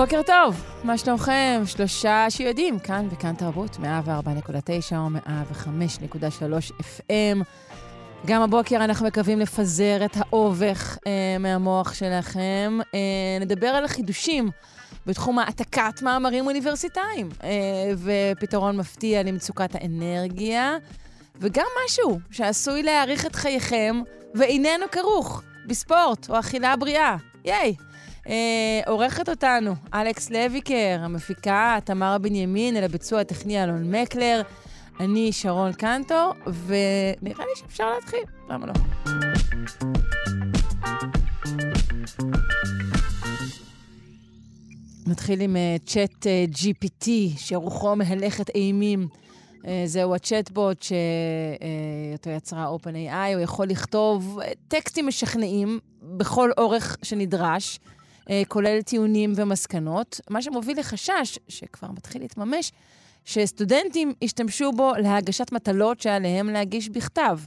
בוקר טוב, מה שלומכם? שלושה שיודעים, כאן וכאן תרבות, 104.9 או 105.3 FM. גם הבוקר אנחנו מקווים לפזר את האובך אה, מהמוח שלכם. אה, נדבר על החידושים בתחום העתקת מאמרים אוניברסיטאיים, אה, ופתרון מפתיע למצוקת האנרגיה, וגם משהו שעשוי להאריך את חייכם ואיננו כרוך בספורט או אכילה בריאה. ייי! אה, עורכת אותנו אלכס לויקר, המפיקה תמרה בנימין, אל הביצוע הטכני אלון מקלר. אני שרון קנטו, ונראה לי שאפשר להתחיל, למה לא? נתחיל עם צ'אט uh, uh, GPT, שרוחו מהלכת אימים. Uh, זהו הצ'אטבוט שאותו uh, יצרה OpenAI, הוא יכול לכתוב טקסטים משכנעים בכל אורך שנדרש. אה, כולל טיעונים ומסקנות, מה שמוביל לחשש, שכבר מתחיל להתממש, שסטודנטים ישתמשו בו להגשת מטלות שעליהם להגיש בכתב.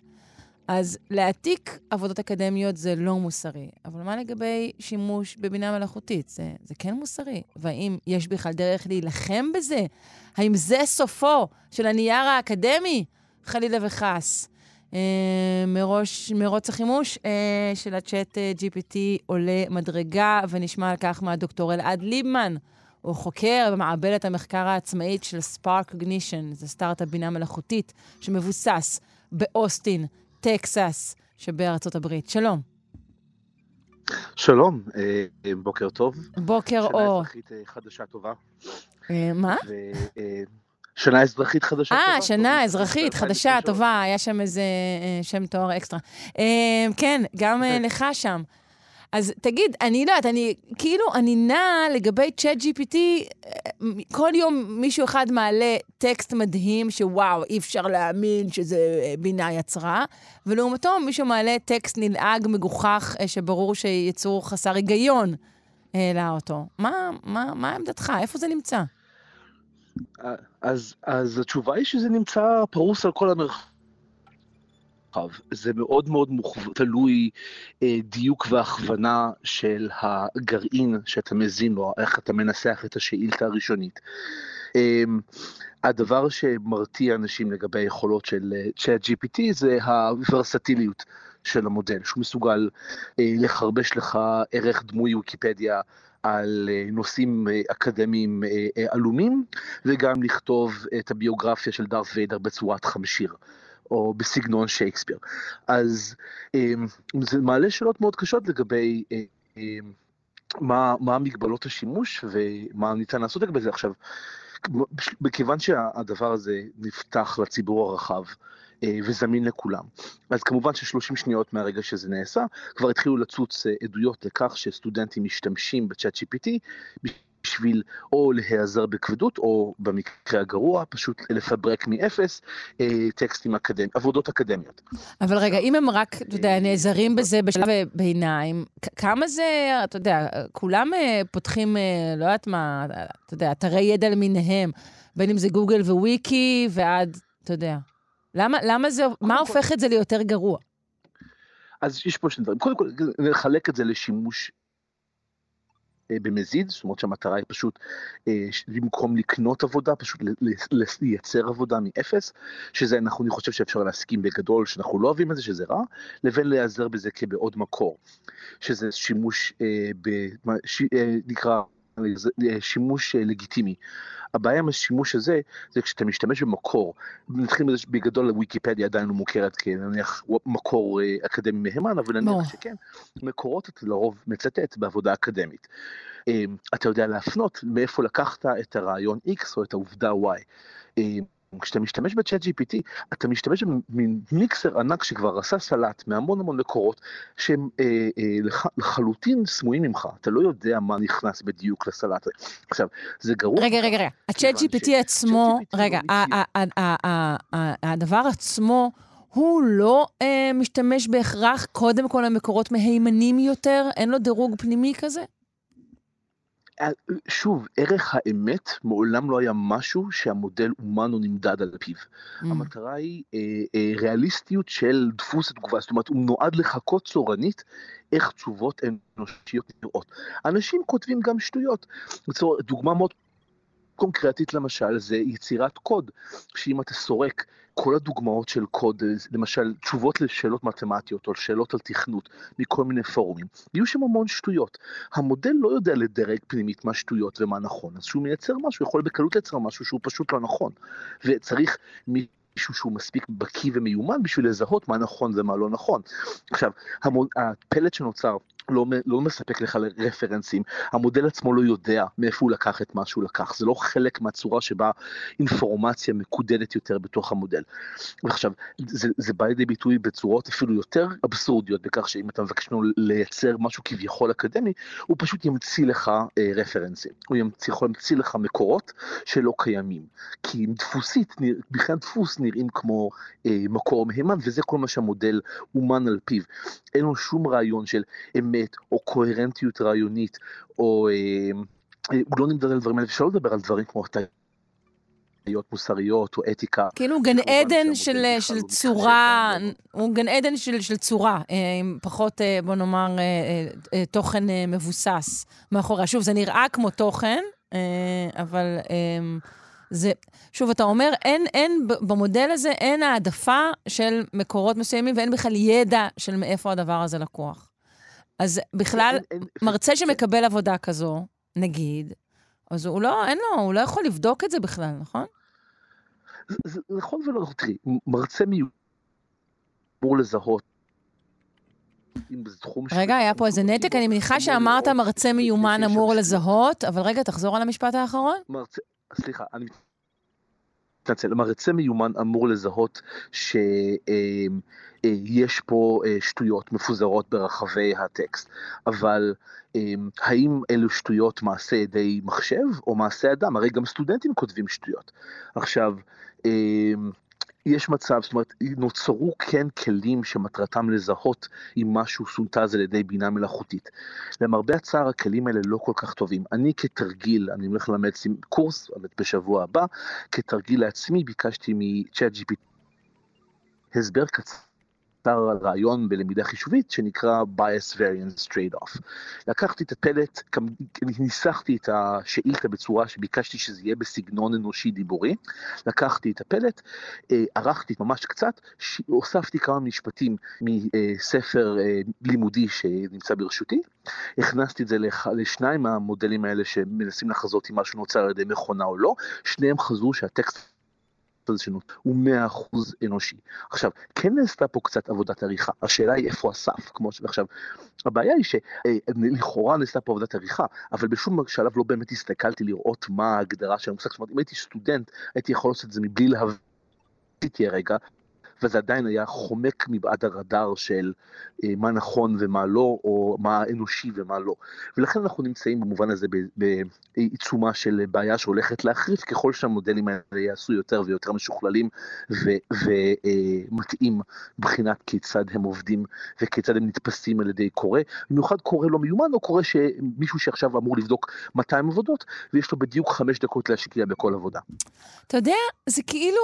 אז להעתיק עבודות אקדמיות זה לא מוסרי, אבל מה לגבי שימוש בבינה מלאכותית? זה, זה כן מוסרי. והאם יש בכלל דרך להילחם בזה? האם זה סופו של הנייר האקדמי? חלילה וחס. אה, מראש, מרוץ החימוש אה, של הצ'אט אה, GPT עולה מדרגה, ונשמע על כך מהדוקטור אלעד ליבמן. הוא חוקר במעבדת המחקר העצמאית של Spark Ignition, זה סטארט-אפ בינה מלאכותית שמבוסס באוסטין, טקסס שבארצות הברית. שלום. שלום, בוקר טוב. בוקר אור. שנה אזרחית חדשה טובה. מה? שנה אזרחית חדשה טובה. אה, שנה אזרחית חדשה טובה, היה שם איזה אה, שם תואר אקסטרה. אה, כן, גם אה, לך שם. אז תגיד, אני לא יודעת, אני כאילו, אני נעה לגבי צ'אט GPT, כל יום מישהו אחד מעלה טקסט מדהים, שוואו, אי אפשר להאמין שזה בינה יצרה, ולעומתו מישהו מעלה טקסט נלעג, מגוחך, שברור שיצור חסר היגיון העלה אותו. מה, מה, מה עמדתך? איפה זה נמצא? אז, אז התשובה היא שזה נמצא פרוס על כל המרחב. זה מאוד מאוד מוכו... תלוי אה, דיוק והכוונה של הגרעין שאתה מזין לו, איך אתה מנסח את השאילתה הראשונית. אה, הדבר שמרתיע אנשים לגבי היכולות של צ'אט uh, GPT זה הוורסטיליות של המודל, שהוא מסוגל אה, לחרבש לך ערך דמוי ויקיפדיה על אה, נושאים אה, אקדמיים אה, עלומים, וגם לכתוב את הביוגרפיה של דארף ויידר בצורת חמשיר. או בסגנון שייקספיר. אז זה מעלה שאלות מאוד קשות לגבי מה, מה מגבלות השימוש ומה ניתן לעשות לגבי זה. עכשיו, מכיוון שהדבר הזה נפתח לציבור הרחב, וזמין לכולם. אז כמובן ש-30 שניות מהרגע שזה נעשה, כבר התחילו לצוץ אה, עדויות לכך שסטודנטים משתמשים בצ'אט GPT בשביל או להיעזר בכבדות, או במקרה הגרוע, פשוט לפברק מאפס אה, טקסטים אקדמיים, עבודות אקדמיות. אבל רגע, אם הם רק, אתה יודע, נעזרים בזה בשלב ביניים, כמה זה, אתה יודע, כולם פותחים, לא יודעת מה, אתה יודע, אתרי ידע למיניהם, בין אם זה גוגל וויקי ועד, אתה יודע. למה, למה זה, מה הופך את זה ליותר גרוע? אז יש פה שני דברים. קודם כל, נחלק את זה לשימוש אה, במזיד, זאת אומרת שהמטרה היא פשוט, אה, במקום לקנות עבודה, פשוט לייצר עבודה מאפס, שזה אנחנו, אני חושב שאפשר להסכים בגדול שאנחנו לא אוהבים את זה, שזה רע, לבין להיעזר בזה כבעוד מקור, שזה שימוש, אה, ב, ש, אה, נקרא, שימוש אה, לגיטימי. הבעיה עם השימוש הזה, זה כשאתה משתמש במקור, נתחיל מזה שבגדול וויקיפדיה עדיין לא מוכרת כנניח מקור אה, אקדמי מהימן, אבל נניח שכן, מקורות אתה לרוב מצטט בעבודה אקדמית. אתה יודע להפנות מאיפה לקחת את הרעיון X או את העובדה Y. כשאתה משתמש בצ'אט GPT, אתה משתמש במיקסר ענק שכבר עשה סלט מהמון המון מקורות שהם אה, אה, לח, לחלוטין סמויים ממך, אתה לא יודע מה נכנס בדיוק לסלט. עכשיו, זה גרוע. רגע, רגע, רגע, הצ'אט GPT עצמו, רגע, הדבר עצמו הוא לא אה, משתמש בהכרח קודם כל למקורות מהימנים יותר? אין לו דירוג פנימי כזה? אה, שוב, ערך האמת מעולם לא היה משהו שהמודל אומן או נמדד על פיו. Mm. המטרה היא אה, אה, ריאליסטיות של דפוס התגובה, זאת אומרת, הוא נועד לחכות צורנית איך תשובות אנושיות נראות. אנשים כותבים גם שטויות. דוגמה מאוד קונקרטית למשל זה יצירת קוד, שאם אתה סורק כל הדוגמאות של קוד, למשל תשובות לשאלות מתמטיות או שאלות על תכנות מכל מיני פורומים, יהיו שם המון שטויות. המודל לא יודע לדרג פנימית מה שטויות ומה נכון, אז כשהוא מייצר משהו, יכול בקלות לייצר משהו שהוא פשוט לא נכון. וצריך שהוא מספיק בקיא ומיומן בשביל לזהות מה נכון ומה לא נכון. עכשיו, המוד, הפלט שנוצר לא, לא מספק לך רפרנסים, המודל עצמו לא יודע מאיפה הוא לקח את מה שהוא לקח, זה לא חלק מהצורה שבה אינפורמציה מקודדת יותר בתוך המודל. ועכשיו, זה, זה בא לידי ביטוי בצורות אפילו יותר אבסורדיות, בכך שאם אתה מבקש לנו לייצר משהו כביכול אקדמי, הוא פשוט ימציא לך אה, רפרנסים, הוא ימציא, יכול להמציא לך מקורות שלא קיימים, כי דפוסית, בכלל דפוס נראים כמו אה, מקור מהימן, וזה כל מה שהמודל אומן על פיו. אין לו שום רעיון של אמת או קוהרנטיות רעיונית, או אה, אה, הוא לא נמדד על דברים האלה, אפשר לדבר על דברים כמו הטעיות מוסריות או אתיקה. כאילו גן עדן של, של צורה, הוא גן עדן של, של צורה, אה, עם פחות, בוא נאמר, תוכן מבוסס מאחוריה. שוב, זה נראה כמו תוכן, אבל... זה, שוב, אתה אומר, אין, אין, במודל הזה אין העדפה של מקורות מסוימים ואין בכלל ידע של מאיפה הדבר הזה לקוח. אז בכלל, אין, אין, מרצה שמקבל עבודה כזו, נגיד, אז הוא לא, אין לו, הוא לא יכול לבדוק את זה בכלל, נכון? זה, זה נכון ולא נכון. תראי, מרצה מיוחד אמור לזהות רגע, היה פה איזה נתק, אני מניחה שאמרת מרצה מיומן אמור לזהות, אבל רגע, תחזור על המשפט האחרון. מרצה, סליחה, אני מתנצל, המרצה מיומן אמור לזהות שיש אה, פה אה, שטויות מפוזרות ברחבי הטקסט, אבל האם אלו שטויות מעשה ידי מחשב או מעשה אדם? הרי גם סטודנטים כותבים שטויות. עכשיו, יש מצב, זאת אומרת, נוצרו כן כלים שמטרתם לזהות אם משהו סונטז על ידי בינה מלאכותית. למרבה הצער, הכלים האלה לא כל כך טובים. אני כתרגיל, אני הולך ללמד קורס בשבוע הבא, כתרגיל לעצמי ביקשתי מ-chat GPT הסבר קצר. יצר רעיון בלמידה חישובית שנקרא bias variance trade-off. לקחתי את הפלט, ניסחתי את השאילתה בצורה שביקשתי שזה יהיה בסגנון אנושי דיבורי, לקחתי את הפלט, אה, ערכתי ממש קצת, הוספתי כמה משפטים מספר אה, לימודי שנמצא ברשותי, הכנסתי את זה לשניים מהמודלים האלה שמנסים לחזות אם משהו נוצר על ידי מכונה או לא, שניהם חזרו שהטקסט פרשנות הוא 100% אנושי. עכשיו, כן נעשתה פה קצת עבודת עריכה, השאלה היא איפה הסף, כמו ש... עכשיו, הבעיה היא שלכאורה נעשתה פה עבודת עריכה, אבל בשום שלב לא באמת הסתכלתי לראות מה ההגדרה של המושג, זאת אומרת, אם הייתי סטודנט, הייתי יכול לעשות את זה מבלי להבין. רגע, וזה עדיין היה חומק מבעד הרדאר של אה, מה נכון ומה לא, או מה אנושי ומה לא. ולכן אנחנו נמצאים במובן הזה בעיצומה של בעיה שהולכת להחריף ככל שהמודלים האלה יעשו יותר ויותר משוכללים ומתאים אה, מבחינת כיצד הם עובדים וכיצד הם נתפסים על ידי קורא, במיוחד קורא לא מיומן או קורא שמישהו שעכשיו אמור לבדוק 200 עבודות ויש לו בדיוק חמש דקות להשקיע בכל עבודה. אתה יודע, זה כאילו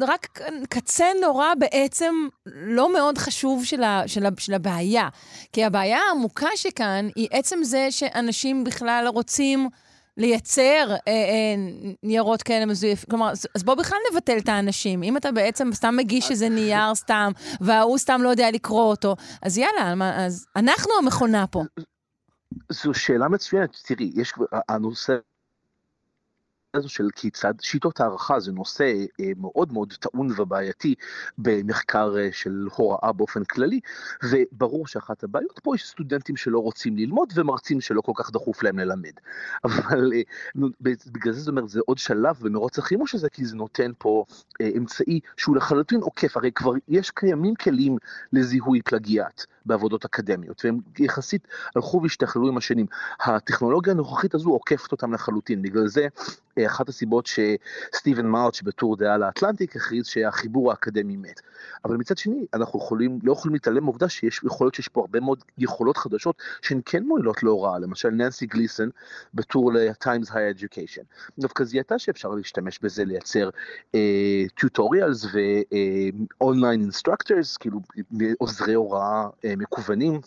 רק קצה נורא בעצם לא מאוד חשוב של, ה, של, ה, של הבעיה. כי הבעיה העמוקה שכאן היא עצם זה שאנשים בכלל רוצים... לייצר אה, אה, ניירות כאלה מזויפים. כלומר, אז בוא בכלל נבטל את האנשים. אם אתה בעצם סתם מגיש איזה נייר סתם, וההוא סתם לא יודע לקרוא אותו, אז יאללה, אז אנחנו המכונה פה. זו שאלה מצוינת. תראי, יש הנושא הזו של כיצד שיטות הערכה זה נושא אה, מאוד מאוד טעון ובעייתי במחקר אה, של הוראה באופן כללי, וברור שאחת הבעיות פה יש סטודנטים שלא רוצים ללמוד ומרצים שלא כל כך דחוף להם ללמד. אבל אה, בגלל זה זאת אומרת זה עוד שלב במרוץ החימוש הזה, כי זה נותן פה אמצעי שהוא לחלוטין עוקף, הרי כבר יש קיימים כלים לזיהוי פלגיאט. בעבודות אקדמיות, והם יחסית הלכו והשתכללו עם השנים. הטכנולוגיה הנוכחית הזו עוקפת אותם לחלוטין, בגלל זה אה, אחת הסיבות שסטיבן מארש בטור דעה לאטלנטיק הכריז שהחיבור האקדמי מת. אבל מצד שני, אנחנו יכולים, לא יכולים להתעלם מעובדה שיש, יכול להיות שיש פה הרבה מאוד יכולות חדשות שהן כן מועילות להוראה, למשל ננסי גליסון בטור ל-Times High Education. דווקא זיהתה שאפשר להשתמש בזה לייצר tutorials ו online instructors, כאילו עוזרי הוראה אה, מקוונים.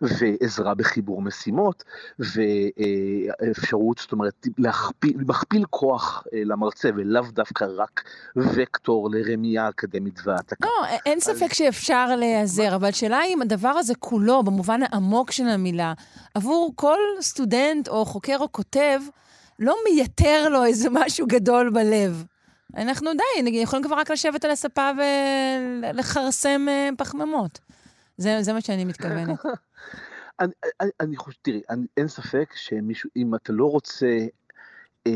ועזרה בחיבור משימות, ואפשרות, זאת אומרת, להכפיל, מכפיל כוח אה, למרצה, ולאו דווקא רק וקטור לרמייה אקדמית והעתקה. לא, אין ספק שאפשר להיעזר, אבל השאלה אם הדבר הזה כולו, במובן העמוק של המילה, עבור כל סטודנט או חוקר או כותב, לא מייתר לו איזה משהו גדול בלב. אנחנו די, יכולים כבר רק לשבת על הספה ולכרסם אה, פחמימות. זה, זה מה שאני מתכוונת. אני, אני, אני חושב, תראי, אני, אין ספק שמישהו, אם אתה לא רוצה, אה,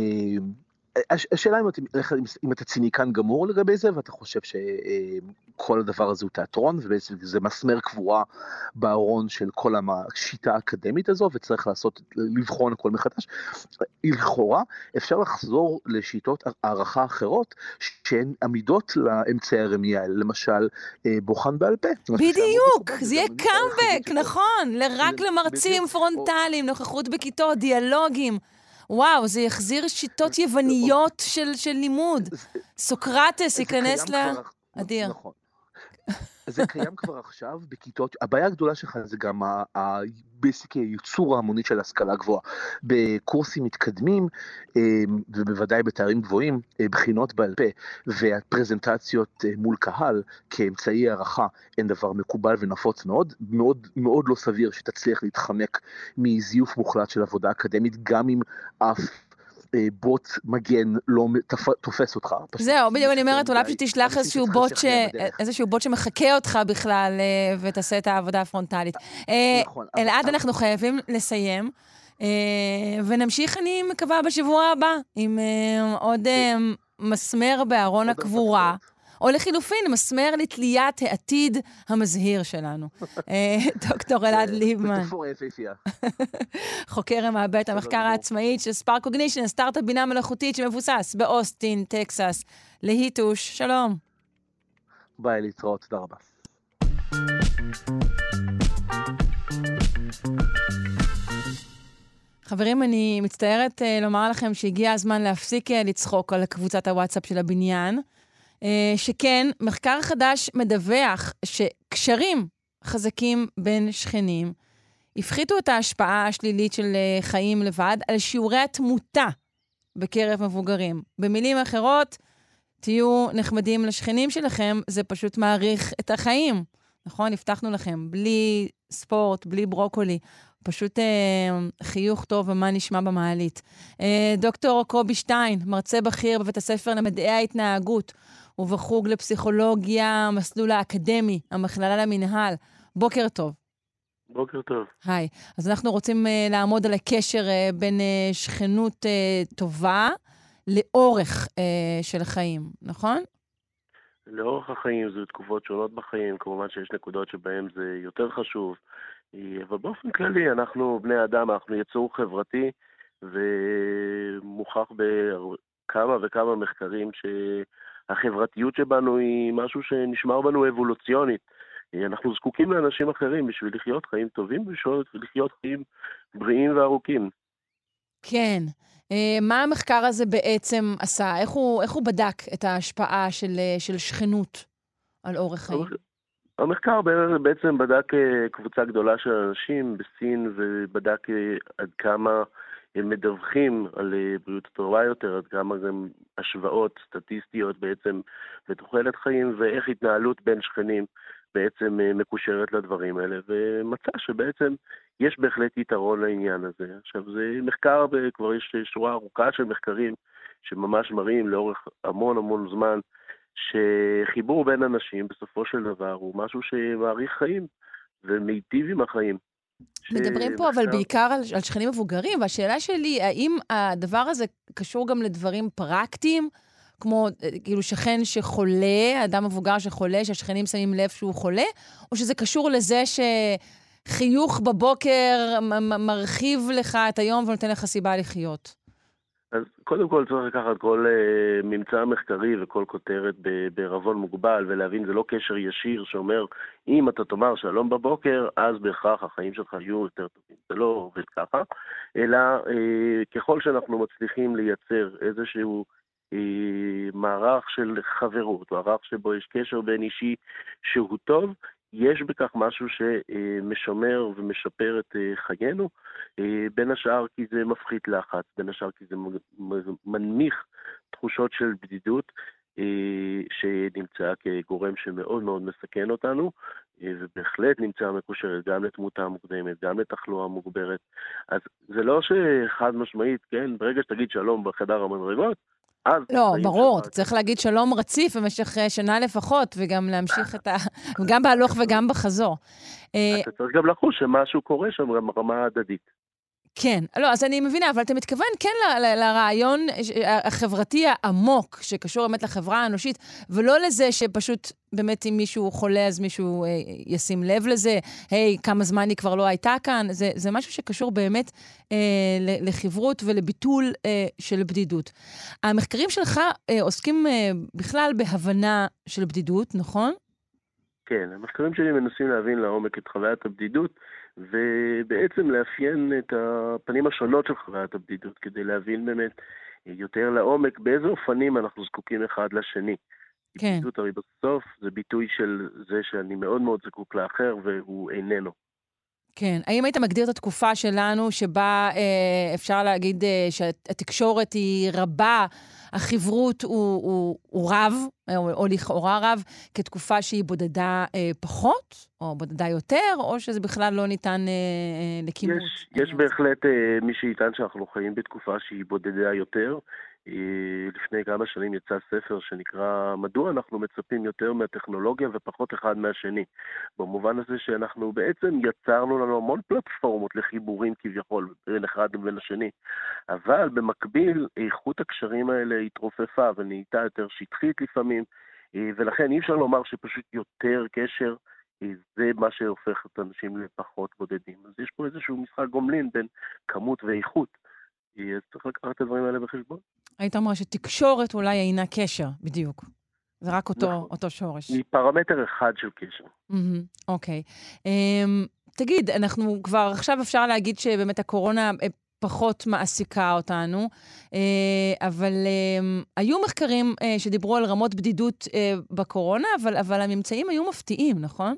השאלה אם, אם, אתה ציניקן גמור לגבי זה, ואתה חושב שכל הדבר הזה הוא תיאטרון, ובעצם זה מסמר קבורה בארון של כל השיטה האקדמית הזו, וצריך לעשות, לבחון הכל מחדש. לכאורה, אפשר לחזור לשיטות הערכה אחרות, שהן עמידות לאמצעי הרמייה למשל, בוחן בעל פה. בדיוק, זה יהיה קאמבק, נכון, רק למרצים פרונטליים, נוכחות בכיתות, דיאלוגים. וואו, זה יחזיר שיטות יווניות של, של לימוד. סוקרטס ייכנס ל... אדיר. נכון. זה קיים כבר עכשיו בכיתות, הבעיה הגדולה שלך זה גם ה basic הייצור ההמוני של השכלה גבוהה. בקורסים מתקדמים, אמ, ובוודאי בתארים גבוהים, אה, בחינות בעל פה והפרזנטציות אה, מול קהל כאמצעי הערכה הן דבר מקובל ונפוץ מאוד, מאוד מאוד לא סביר שתצליח להתחמק מזיוף מוחלט של עבודה אקדמית, גם אם אף בוט מגן לא תופס אותך. זהו, בדיוק אני אומרת, אולי פשוט תשלח איזשהו בוט, ש... איזשהו בוט שמחקה אותך בכלל אה, ותעשה את העבודה הפרונטלית. אה, נכון. אלעד, אנחנו חייבים לסיים. ונמשיך, אני מקווה, בשבוע הבא, עם עוד מסמר בארון הקבורה. או לחילופין, מסמר לתליית העתיד המזהיר שלנו. אה, דוקטור אלעד ליבמן. חוקר במעבדת המחקר העצמאית של SparkCognition, סטארט-אפ בינה מלאכותית שמבוסס באוסטין, טקסס. להתראות, שלום. ביי, להתראות, תודה רבה. חברים, אני מצטערת לומר לכם שהגיע הזמן להפסיק לצחוק על קבוצת הוואטסאפ של הבניין. אה, שכן, מחקר חדש מדווח שקשרים חזקים בין שכנים הפחיתו את ההשפעה השלילית של אה, חיים לבד על שיעורי התמותה בקרב מבוגרים. במילים אחרות, תהיו נחמדים לשכנים שלכם, זה פשוט מעריך את החיים. נכון? הבטחנו לכם, בלי ספורט, בלי ברוקולי, פשוט אה, חיוך טוב ומה נשמע במעלית. אה, דוקטור קובי שטיין, מרצה בכיר בבית הספר למדעי ההתנהגות, ובחוג לפסיכולוגיה, המסלול האקדמי, המכללה למינהל. בוקר טוב. בוקר טוב. היי. אז אנחנו רוצים uh, לעמוד על הקשר uh, בין uh, שכנות uh, טובה לאורך uh, של חיים, נכון? לאורך החיים זה תקופות שונות בחיים, כמובן שיש נקודות שבהן זה יותר חשוב, אבל באופן כללי אנחנו בני אדם, אנחנו יצור חברתי, ומוכח בכמה וכמה מחקרים ש... החברתיות שבנו היא משהו שנשמר בנו אבולוציונית. אנחנו זקוקים לאנשים אחרים בשביל לחיות חיים טובים ובשביל לחיות חיים בריאים וארוכים. כן. אה, מה המחקר הזה בעצם עשה? איך הוא, איך הוא בדק את ההשפעה של, אה, של שכנות על אורח חיים? המחקר בעצם בדק אה, קבוצה גדולה של אנשים בסין ובדק עד כמה מדווחים על אה, בריאות טובה יותר, עד כמה גם השוואות סטטיסטיות בעצם ותוחלת חיים, ואיך התנהלות בין שכנים בעצם אה, מקושרת לדברים האלה, ומצא שבעצם יש בהחלט יתרון לעניין הזה. עכשיו, זה מחקר, כבר יש שורה ארוכה של מחקרים שממש מראים לאורך המון המון זמן, שחיבור בין אנשים בסופו של דבר הוא משהו שמאריך חיים ומיטיב עם החיים. מדברים פה אבל בעיקר על, על שכנים מבוגרים, והשאלה שלי, האם הדבר הזה קשור גם לדברים פרקטיים? כמו אה, כאילו שכן שחולה, אדם מבוגר שחולה, שהשכנים שמים לב שהוא חולה, או שזה קשור לזה שחיוך בבוקר מרחיב לך את היום ונותן לך סיבה לחיות? אז קודם כל צריך לקחת כל uh, ממצא מחקרי וכל כותרת בערבון מוגבל ולהבין, זה לא קשר ישיר שאומר, אם אתה תאמר שלום בבוקר, אז בהכרח החיים שלך יהיו יותר טובים. זה לא עובד ככה, אלא uh, ככל שאנחנו מצליחים לייצר איזשהו uh, מערך של חברות, מערך שבו יש קשר בין אישי שהוא טוב, יש בכך משהו שמשמר ומשפר את אה, חיינו, אה, בין השאר כי זה מפחית לחץ, בין השאר כי זה מנמיך תחושות של בדידות, אה, שנמצא כגורם שמאוד מאוד מסכן אותנו, ובהחלט נמצא מקושרת גם לתמותה מוקדמת, גם לתחלואה מוגברת. אז זה לא שחד משמעית, כן, ברגע שתגיד שלום בחדר המדרגות, אז... לא, ברור, אתה צריך להגיד שלום רציף במשך אה, שנה לפחות, וגם להמשיך את ה... גם בהלוך וגם בחזור. אה, אתה צריך גם לחוש שמשהו קורה שם ברמה ההדדית. כן, לא, אז אני מבינה, אבל אתה מתכוון כן ל- ל- לרעיון החברתי העמוק, שקשור באמת לחברה האנושית, ולא לזה שפשוט באמת אם מישהו חולה אז מישהו אה, ישים לב לזה, היי, כמה זמן היא כבר לא הייתה כאן, זה, זה משהו שקשור באמת אה, לחברות ולביטול אה, של בדידות. המחקרים שלך אה, עוסקים אה, בכלל בהבנה של בדידות, נכון? כן, המחקרים שלי מנסים להבין לעומק את חוויית הבדידות. ובעצם לאפיין את הפנים השונות של חוויית הבדידות, כדי להבין באמת יותר לעומק באיזה אופנים אנחנו זקוקים אחד לשני. כן. בדידות הרי בסוף זה ביטוי של זה שאני מאוד מאוד זקוק לאחר והוא איננו. כן. האם היית מגדיר את התקופה שלנו שבה אה, אפשר להגיד אה, שהתקשורת היא רבה, החברות הוא, הוא, הוא רב, או, או לכאורה רב, כתקופה שהיא בודדה אה, פחות, או בודדה יותר, או שזה בכלל לא ניתן אה, אה, לכימות? יש, יש בהחלט אה, מי שיטען שאנחנו חיים בתקופה שהיא בודדה יותר. אה, לפני כמה שנים יצא ספר שנקרא "מדוע אנחנו מצפים יותר מהטכנולוגיה ופחות אחד מהשני". במובן הזה שאנחנו בעצם יצרנו לנו המון פלטפורמות לחיבורים כביכול בין אחד ובין השני, אבל במקביל איכות הקשרים האלה התרופפה ונהייתה יותר שטחית לפעמים, אה, ולכן אי אפשר לומר שפשוט יותר קשר אה, זה מה שהופך את האנשים לפחות בודדים. אז יש פה איזשהו משחק גומלין בין כמות ואיכות. אז צריך לקחת את הדברים האלה בחשבון. היית אומר שתקשורת אולי אינה קשר, בדיוק. זה רק אותו, נכון. אותו שורש. היא פרמטר אחד של קשר. אוקיי. Mm-hmm, okay. um, תגיד, אנחנו כבר עכשיו אפשר להגיד שבאמת הקורונה אה, פחות מעסיקה אותנו, uh, אבל um, היו מחקרים uh, שדיברו על רמות בדידות בקורונה, אבל, אבל הממצאים היו מפתיעים, נכון?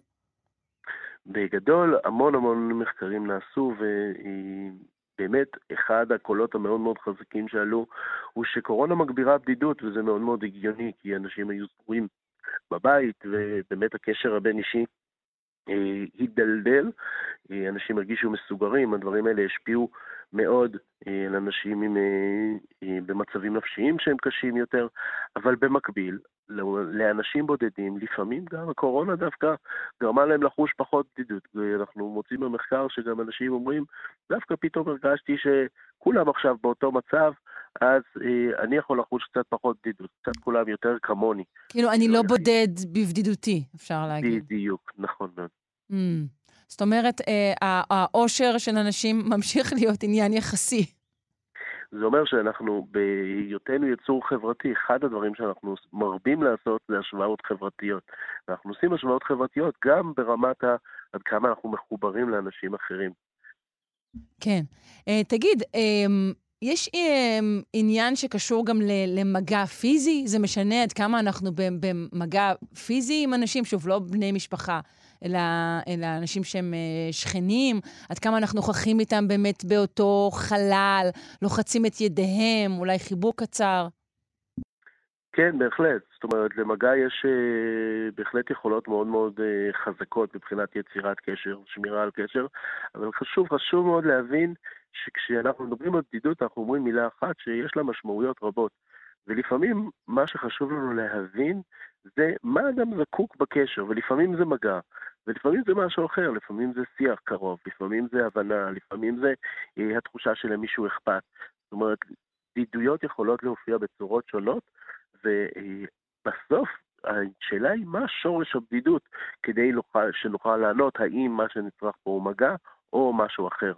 בגדול, המון המון מחקרים נעשו. באמת, אחד הקולות המאוד מאוד חזקים שעלו הוא שקורונה מגבירה בדידות, וזה מאוד מאוד הגיוני, כי אנשים היו סגורים בבית, ובאמת הקשר הבין-אישי אה, הידלדל, אה, אנשים הרגישו מסוגרים, הדברים האלה השפיעו מאוד אה, על אנשים עם, במצבים נפשיים שהם קשים יותר, אבל במקביל, לאנשים בודדים, לפעמים גם הקורונה דווקא גרמה להם לחוש פחות בדידות. ואנחנו מוצאים במחקר שגם אנשים אומרים, דווקא פתאום הרגשתי שכולם עכשיו באותו מצב, אז אה, אני יכול לחוש קצת פחות בדידות, קצת כולם יותר כמוני. כאילו, אני לא בודד בבדידותי, אפשר להגיד. בדיוק, נכון מאוד. Mm. זאת אומרת, אה, האושר של אנשים ממשיך להיות עניין יחסי. זה אומר שאנחנו, בהיותנו יצור חברתי, אחד הדברים שאנחנו מרבים לעשות זה השוואות חברתיות. אנחנו עושים השוואות חברתיות גם ברמת ה... עד כמה אנחנו מחוברים לאנשים אחרים. כן. Uh, תגיד, um, יש um, עניין שקשור גם למגע פיזי? זה משנה עד כמה אנחנו במגע פיזי עם אנשים, שוב, לא בני משפחה. אלא, אלא אנשים שהם אה, שכנים, עד כמה אנחנו נוכחים איתם באמת באותו חלל, לוחצים את ידיהם, אולי חיבוק קצר. כן, בהחלט. זאת אומרת, למגע יש uh, בהחלט יכולות מאוד מאוד uh, חזקות מבחינת יצירת קשר, שמירה על קשר, אבל חשוב, חשוב מאוד להבין שכשאנחנו מדברים על בדידות, אנחנו אומרים מילה אחת שיש לה משמעויות רבות. ולפעמים מה שחשוב לנו להבין זה מה אדם זקוק בקשר, ולפעמים זה מגע, ולפעמים זה משהו אחר, לפעמים זה שיח קרוב, לפעמים זה הבנה, לפעמים זה אה, התחושה שלמישהו אכפת. זאת אומרת, בדידויות יכולות להופיע בצורות שונות, ובסוף השאלה היא מה שורש הבדידות, כדי שנוכל לענות האם מה שנצרך פה הוא מגע או משהו אחר.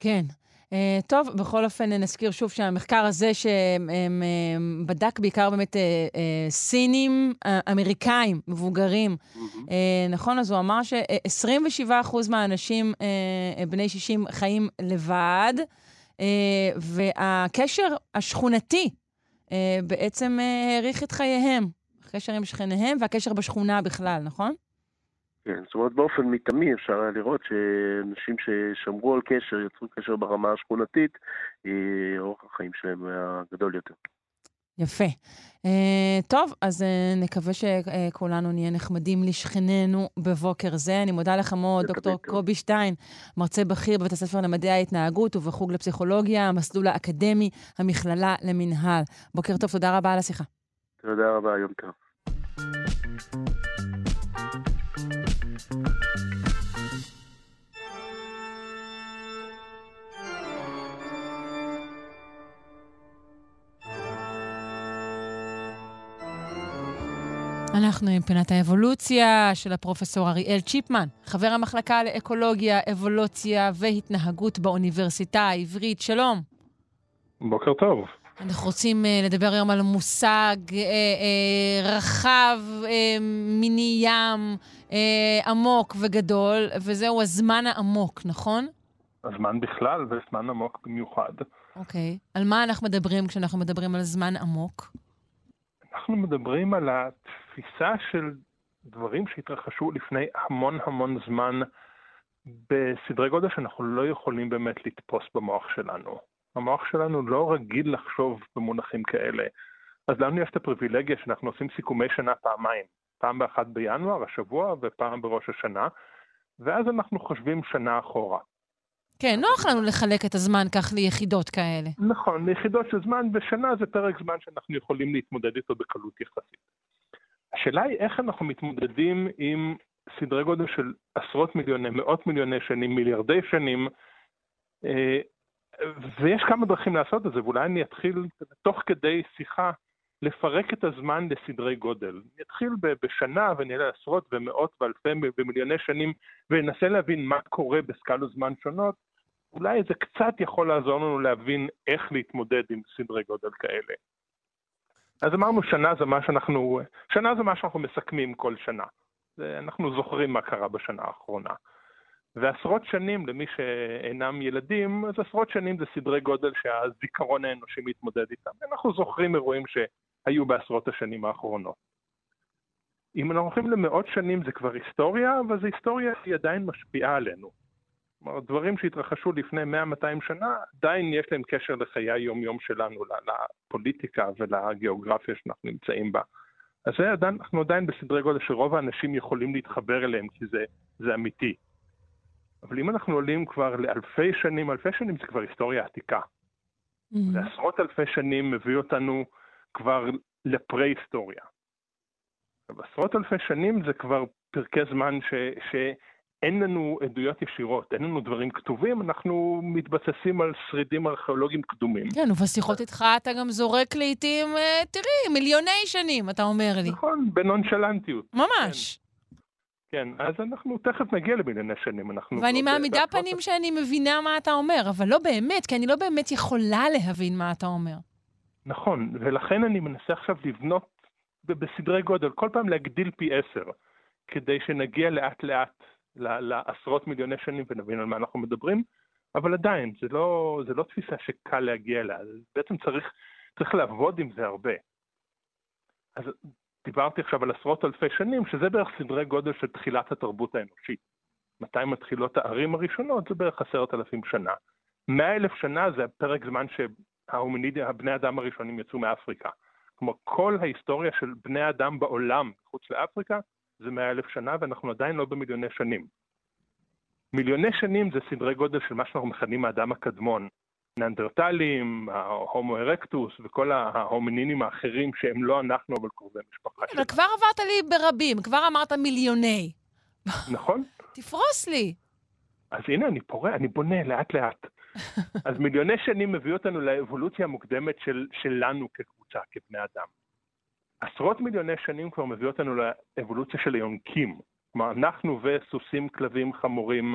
כן. Uh, טוב, בכל אופן נזכיר שוב שהמחקר הזה שבדק בעיקר באמת uh, uh, סינים אמריקאים, מבוגרים, mm-hmm. נכון? אז הוא אמר ש-27% מהאנשים בני 60 חיים לבד, והקשר השכונתי בעצם האריך את חייהם. הקשר עם שכניהם והקשר בשכונה בכלל, נכון? כן, זאת אומרת באופן מתמי אפשר היה לראות שאנשים ששמרו על קשר, יצרו קשר ברמה השכונתית, אה, אורח החיים שלהם היה גדול יותר. יפה. Uh, טוב, אז uh, נקווה שכולנו נהיה נחמדים לשכנינו בבוקר זה. אני מודה לך מאוד, דוקטור קובי שטיין, מרצה בכיר בבית הספר למדעי ההתנהגות ובחוג לפסיכולוגיה, המסלול האקדמי, המכללה למינהל. בוקר טוב, תודה רבה על השיחה. תודה רבה, יום טוב. אנחנו עם פינת האבולוציה של הפרופסור אריאל צ'יפמן, חבר המחלקה לאקולוגיה, אבולוציה והתנהגות באוניברסיטה העברית. שלום. בוקר טוב. אנחנו רוצים uh, לדבר היום על מושג uh, uh, רחב, uh, מיני ים, uh, עמוק וגדול, וזהו הזמן העמוק, נכון? הזמן בכלל וזמן עמוק במיוחד. אוקיי. Okay. על מה אנחנו מדברים כשאנחנו מדברים על זמן עמוק? אנחנו מדברים על התפיסה של דברים שהתרחשו לפני המון המון זמן בסדרי גודל שאנחנו לא יכולים באמת לתפוס במוח שלנו. המוח שלנו לא רגיל לחשוב במונחים כאלה. אז לנו יש את הפריבילגיה שאנחנו עושים סיכומי שנה פעמיים. פעם באחת בינואר, השבוע, ופעם בראש השנה, ואז אנחנו חושבים שנה אחורה. כן, נוח לנו לחלק את הזמן כך ליחידות כאלה. נכון, ליחידות של זמן, ושנה זה פרק זמן שאנחנו יכולים להתמודד איתו בקלות יחסית. השאלה היא איך אנחנו מתמודדים עם סדרי גודל של עשרות מיליוני, מאות מיליוני שנים, מיליארדי שנים, אה, ויש כמה דרכים לעשות את זה, ואולי אני אתחיל תוך כדי שיחה לפרק את הזמן לסדרי גודל. אני אתחיל בשנה ונראה עשרות ומאות ואלפי ומיליוני שנים וננסה להבין מה קורה בסקלות זמן שונות, אולי זה קצת יכול לעזור לנו להבין איך להתמודד עם סדרי גודל כאלה. אז אמרנו שנה זה מה שאנחנו, שנה זה מה שאנחנו מסכמים כל שנה. אנחנו זוכרים מה קרה בשנה האחרונה. ועשרות שנים, למי שאינם ילדים, אז עשרות שנים זה סדרי גודל שהזיכרון האנושי מתמודד איתם. אנחנו זוכרים אירועים שהיו בעשרות השנים האחרונות. אם אנחנו הולכים למאות שנים זה כבר היסטוריה, אבל זו היסטוריה שהיא עדיין משפיעה עלינו. כלומר, דברים שהתרחשו לפני 100-200 שנה, עדיין יש להם קשר לחיי היום-יום שלנו, לפוליטיקה ולגיאוגרפיה שאנחנו נמצאים בה. אז זה עדיין, אנחנו עדיין בסדרי גודל שרוב האנשים יכולים להתחבר אליהם, כי זה, זה אמיתי. אבל אם אנחנו עולים כבר לאלפי שנים, אלפי שנים זה כבר היסטוריה עתיקה. Mm-hmm. ועשרות אלפי שנים מביא אותנו כבר לפרה-היסטוריה. עשרות אלפי שנים זה כבר פרקי זמן ש, שאין לנו עדויות ישירות, אין לנו דברים כתובים, אנחנו מתבססים על שרידים ארכיאולוגיים קדומים. כן, ובשיחות איתך אתה גם זורק לעיתים, אה, תראי, מיליוני שנים, אתה אומר לי. נכון, בנונשלנטיות. ממש. כן. אז אנחנו תכף נגיע למיליוני שנים. אנחנו ואני מעמידה פנים שאני מבינה מה אתה אומר, אבל לא באמת, כי אני לא באמת יכולה להבין מה אתה אומר. נכון, ולכן אני מנסה עכשיו לבנות בסדרי גודל, כל פעם להגדיל פי עשר, כדי שנגיע לאט לאט לעשרות מיליוני שנים ונבין על מה אנחנו מדברים, אבל עדיין, זה לא, זה לא תפיסה שקל להגיע אליה, בעצם צריך, צריך לעבוד עם זה הרבה. אז דיברתי עכשיו על עשרות אלפי שנים, שזה בערך סדרי גודל של תחילת התרבות האנושית. מתי מתחילות הערים הראשונות? זה בערך עשרת אלפים שנה. מאה אלף שנה זה הפרק זמן שההומינידיה, הבני אדם הראשונים יצאו מאפריקה. כלומר, כל ההיסטוריה של בני אדם בעולם מחוץ לאפריקה זה מאה אלף שנה, ואנחנו עדיין לא במיליוני שנים. מיליוני שנים זה סדרי גודל של מה שאנחנו מכנים האדם הקדמון. ניאנדרטלים, ההומו ארקטוס וכל ההומינינים האחרים שהם לא אנחנו, אבל קרובי משפחה שלנו. אבל כבר עברת לי ברבים, כבר אמרת מיליוני. נכון. תפרוס לי. אז הנה, אני פורע, אני בונה לאט-לאט. אז מיליוני שנים מביא אותנו לאבולוציה המוקדמת של, שלנו כקבוצה, כבני אדם. עשרות מיליוני שנים כבר מביא אותנו לאבולוציה של היונקים. כלומר, אנחנו וסוסים, כלבים, חמורים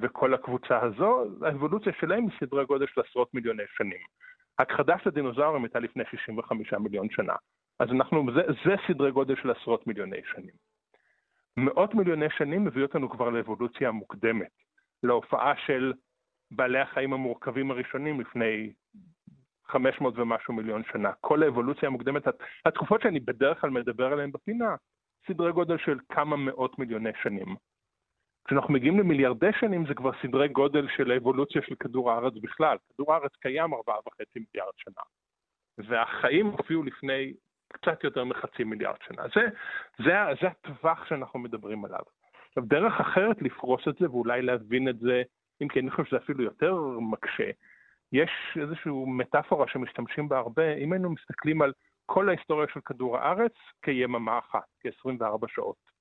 וכל הקבוצה הזו, האבולוציה שלהם היא סדרי גודל של עשרות מיליוני שנים. הכחדה של הדינוזאורים הייתה לפני 65 מיליון שנה. אז אנחנו, זה, זה סדרי גודל של עשרות מיליוני שנים. מאות מיליוני שנים מביא אותנו כבר לאבולוציה המוקדמת, להופעה של בעלי החיים המורכבים הראשונים לפני 500 ומשהו מיליון שנה. כל האבולוציה המוקדמת, התקופות שאני בדרך כלל מדבר עליהן בפינה, סדרי גודל של כמה מאות מיליוני שנים. כשאנחנו מגיעים למיליארדי שנים זה כבר סדרי גודל של האבולוציה של כדור הארץ בכלל. כדור הארץ קיים ארבעה וחצי מיליארד שנה. והחיים הופיעו לפני קצת יותר מחצי מיליארד שנה. זה, זה, זה הטווח שאנחנו מדברים עליו. עכשיו, דרך אחרת לפרוס את זה ואולי להבין את זה, אם כי אני חושב שזה אפילו יותר מקשה, יש איזושהי מטאפורה שמשתמשים בה הרבה, אם היינו מסתכלים על כל ההיסטוריה של כדור הארץ כיממה אחת, כ-24 שעות.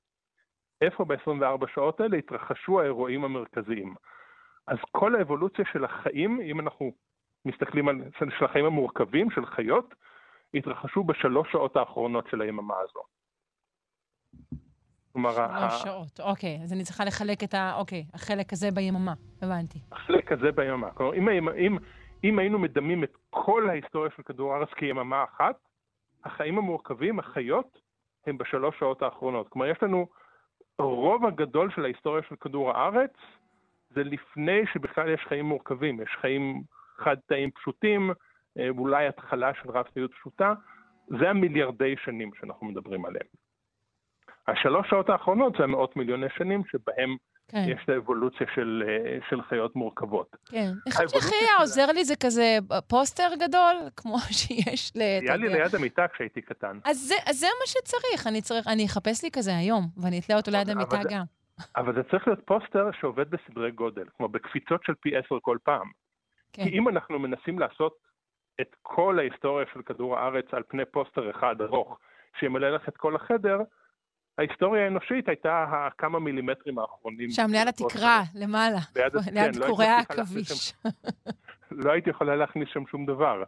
איפה ב-24 שעות האלה התרחשו האירועים המרכזיים? אז כל האבולוציה של החיים, אם אנחנו מסתכלים על, של החיים המורכבים, של חיות, התרחשו בשלוש שעות האחרונות של היממה הזו. כלומר, שלוש שעות, אוקיי. אז אני צריכה לחלק את ה... אוקיי, החלק הזה ביממה, הבנתי. החלק הזה ביממה. כלומר, אם, אם, אם היינו מדמים את כל ההיסטוריה של כדור הארץ כיממה אחת, החיים המורכבים, החיות, הם בשלוש שעות האחרונות. כלומר, יש לנו הרוב הגדול של ההיסטוריה של כדור הארץ, זה לפני שבכלל יש חיים מורכבים. יש חיים חד-תאים פשוטים, אה, אולי התחלה של רב-תאיות פשוטה, זה המיליארדי שנים שאנחנו מדברים עליהם. השלוש שעות האחרונות זה המאות מיליוני שנים שבהם כן. יש את האבולוציה של, אה, של חיות מורכבות. כן. שהכי היה עוזר לי זה כזה פוסטר גדול, כמו שיש ל... היה לי ליד המיטה כשהייתי קטן. אז זה, אז זה מה שצריך, אני צריך, אני אחפש לי כזה היום, ואני אתלה אותו ליד המיטה גם. אבל זה צריך להיות פוסטר שעובד בסדרי גודל, כלומר בקפיצות של פי עשר כל פעם. כן. כי אם אנחנו מנסים לעשות את כל ההיסטוריה של כדור הארץ על פני פוסטר אחד ארוך, שימלא לך את כל החדר, ההיסטוריה האנושית הייתה הכמה מילימטרים האחרונים. שם ליד התקרה, למעלה, ליד, כן, קורי לא העכביש. לא הייתי יכולה להכניס שם שום דבר.